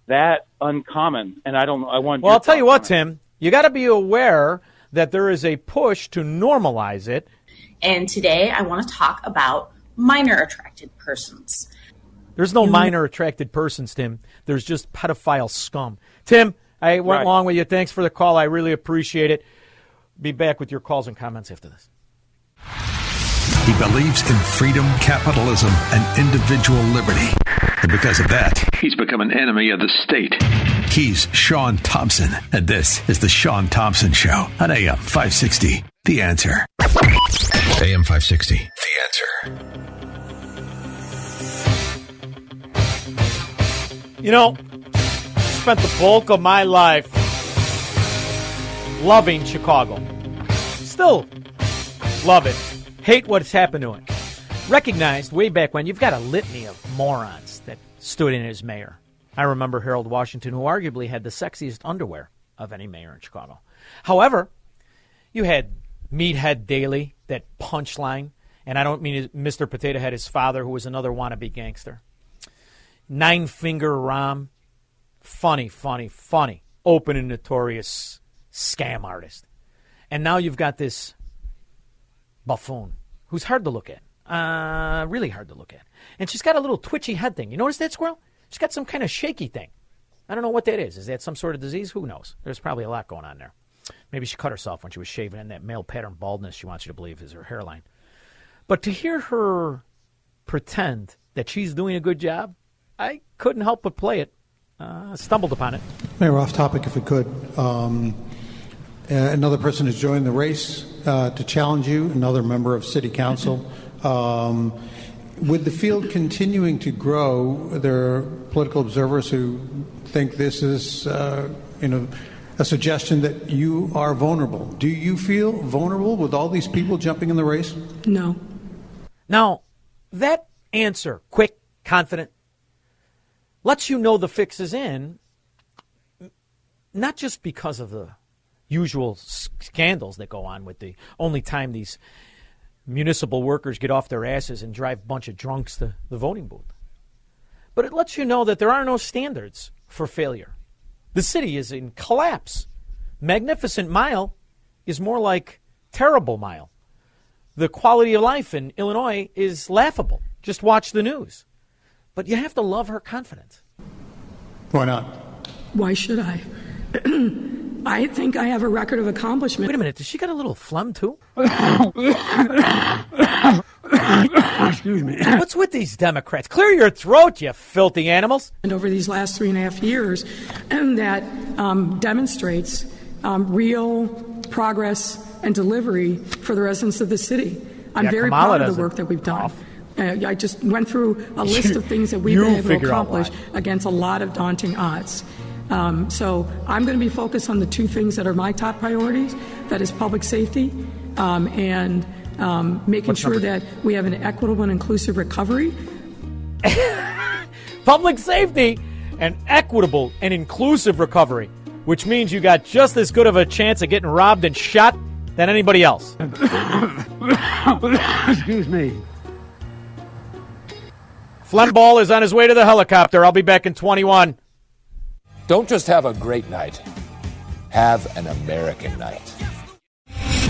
that uncommon. And I don't I want Well, I'll tell you what, Tim. You got to be aware that there is a push to normalize it. And today I want to talk about minor attracted persons. There's no minor attracted persons, Tim. There's just pedophile scum. Tim, I went Right. along with you. Thanks for the call. I really appreciate it. Be back with your calls and comments after this. He believes in freedom, capitalism, and individual liberty. And because of that, he's become an enemy of the state. He's Shaun Thompson, and this is The Shaun Thompson Show on AM 560. The answer. AM 560. The answer. You know, I spent the bulk of my life loving Chicago. Still love it. Hate what's happened to it. Recognized way back when you've got a litany of morons that stood in as mayor. I remember Harold Washington, who arguably had the sexiest underwear of any mayor in Chicago. However, you had Meathead Daley, that punchline, and I don't mean Mr. Potato Head, his father, who was another wannabe gangster. Nine Finger Rahm, funny, funny, funny, open and notorious scam artist. And now you've got this buffoon who's hard to look at, uh, really hard to look at. And she's got a little twitchy head thing. You notice that, Squirrel? She's got some kind of shaky thing. I don't know what that is. Is that some sort of disease? Who knows? There's probably a lot going on there. Maybe she cut herself when she was shaving, and that male pattern baldness she wants you to believe is her hairline. But to hear her pretend that she's doing a good job, I couldn't help but play it. Uh, stumbled upon it. Mayor, off topic, if we could. Um, uh, another person has joined the race uh, to challenge you, another member of City Council. Um, with the field continuing to grow, there are political observers who think this is, uh, you know, a suggestion that you are vulnerable. Do you feel vulnerable with all these people jumping in the race? No. Now, that answer, quick, confident, lets you know the fix is in, not just because of the usual scandals that go on with the only time these municipal workers get off their asses and drive a bunch of drunks to the voting booth, but it lets you know that there are no standards for failure. The city is in collapse. Magnificent Mile is more like Terrible Mile the quality of life in Illinois is laughable. Just watch the news. But you have to love her confidence. Why not? Why should I? I think I have a record of accomplishment. Wait a minute, does she got a little phlegm too? Excuse me. What's with these Democrats? Clear your throat, you filthy animals. And over these last three and a half years, and that um, demonstrates um, real progress and delivery for the residents of the city. I'm Yeah, very Kamala proud of the work that we've done. Uh, I just went through a list of things that we've been able to accomplish against a lot of daunting odds. Um, so I'm going to be focused on the two things that are my top priorities. That is public safety um, and um, making What's sure number- that we have an equitable and inclusive recovery. Public safety and equitable and inclusive recovery, which means you got just as good of a chance of getting robbed and shot than anybody else. Excuse me. Flenball is on his way to the helicopter. I'll be back in 21. Don't just have a great night, have an American night.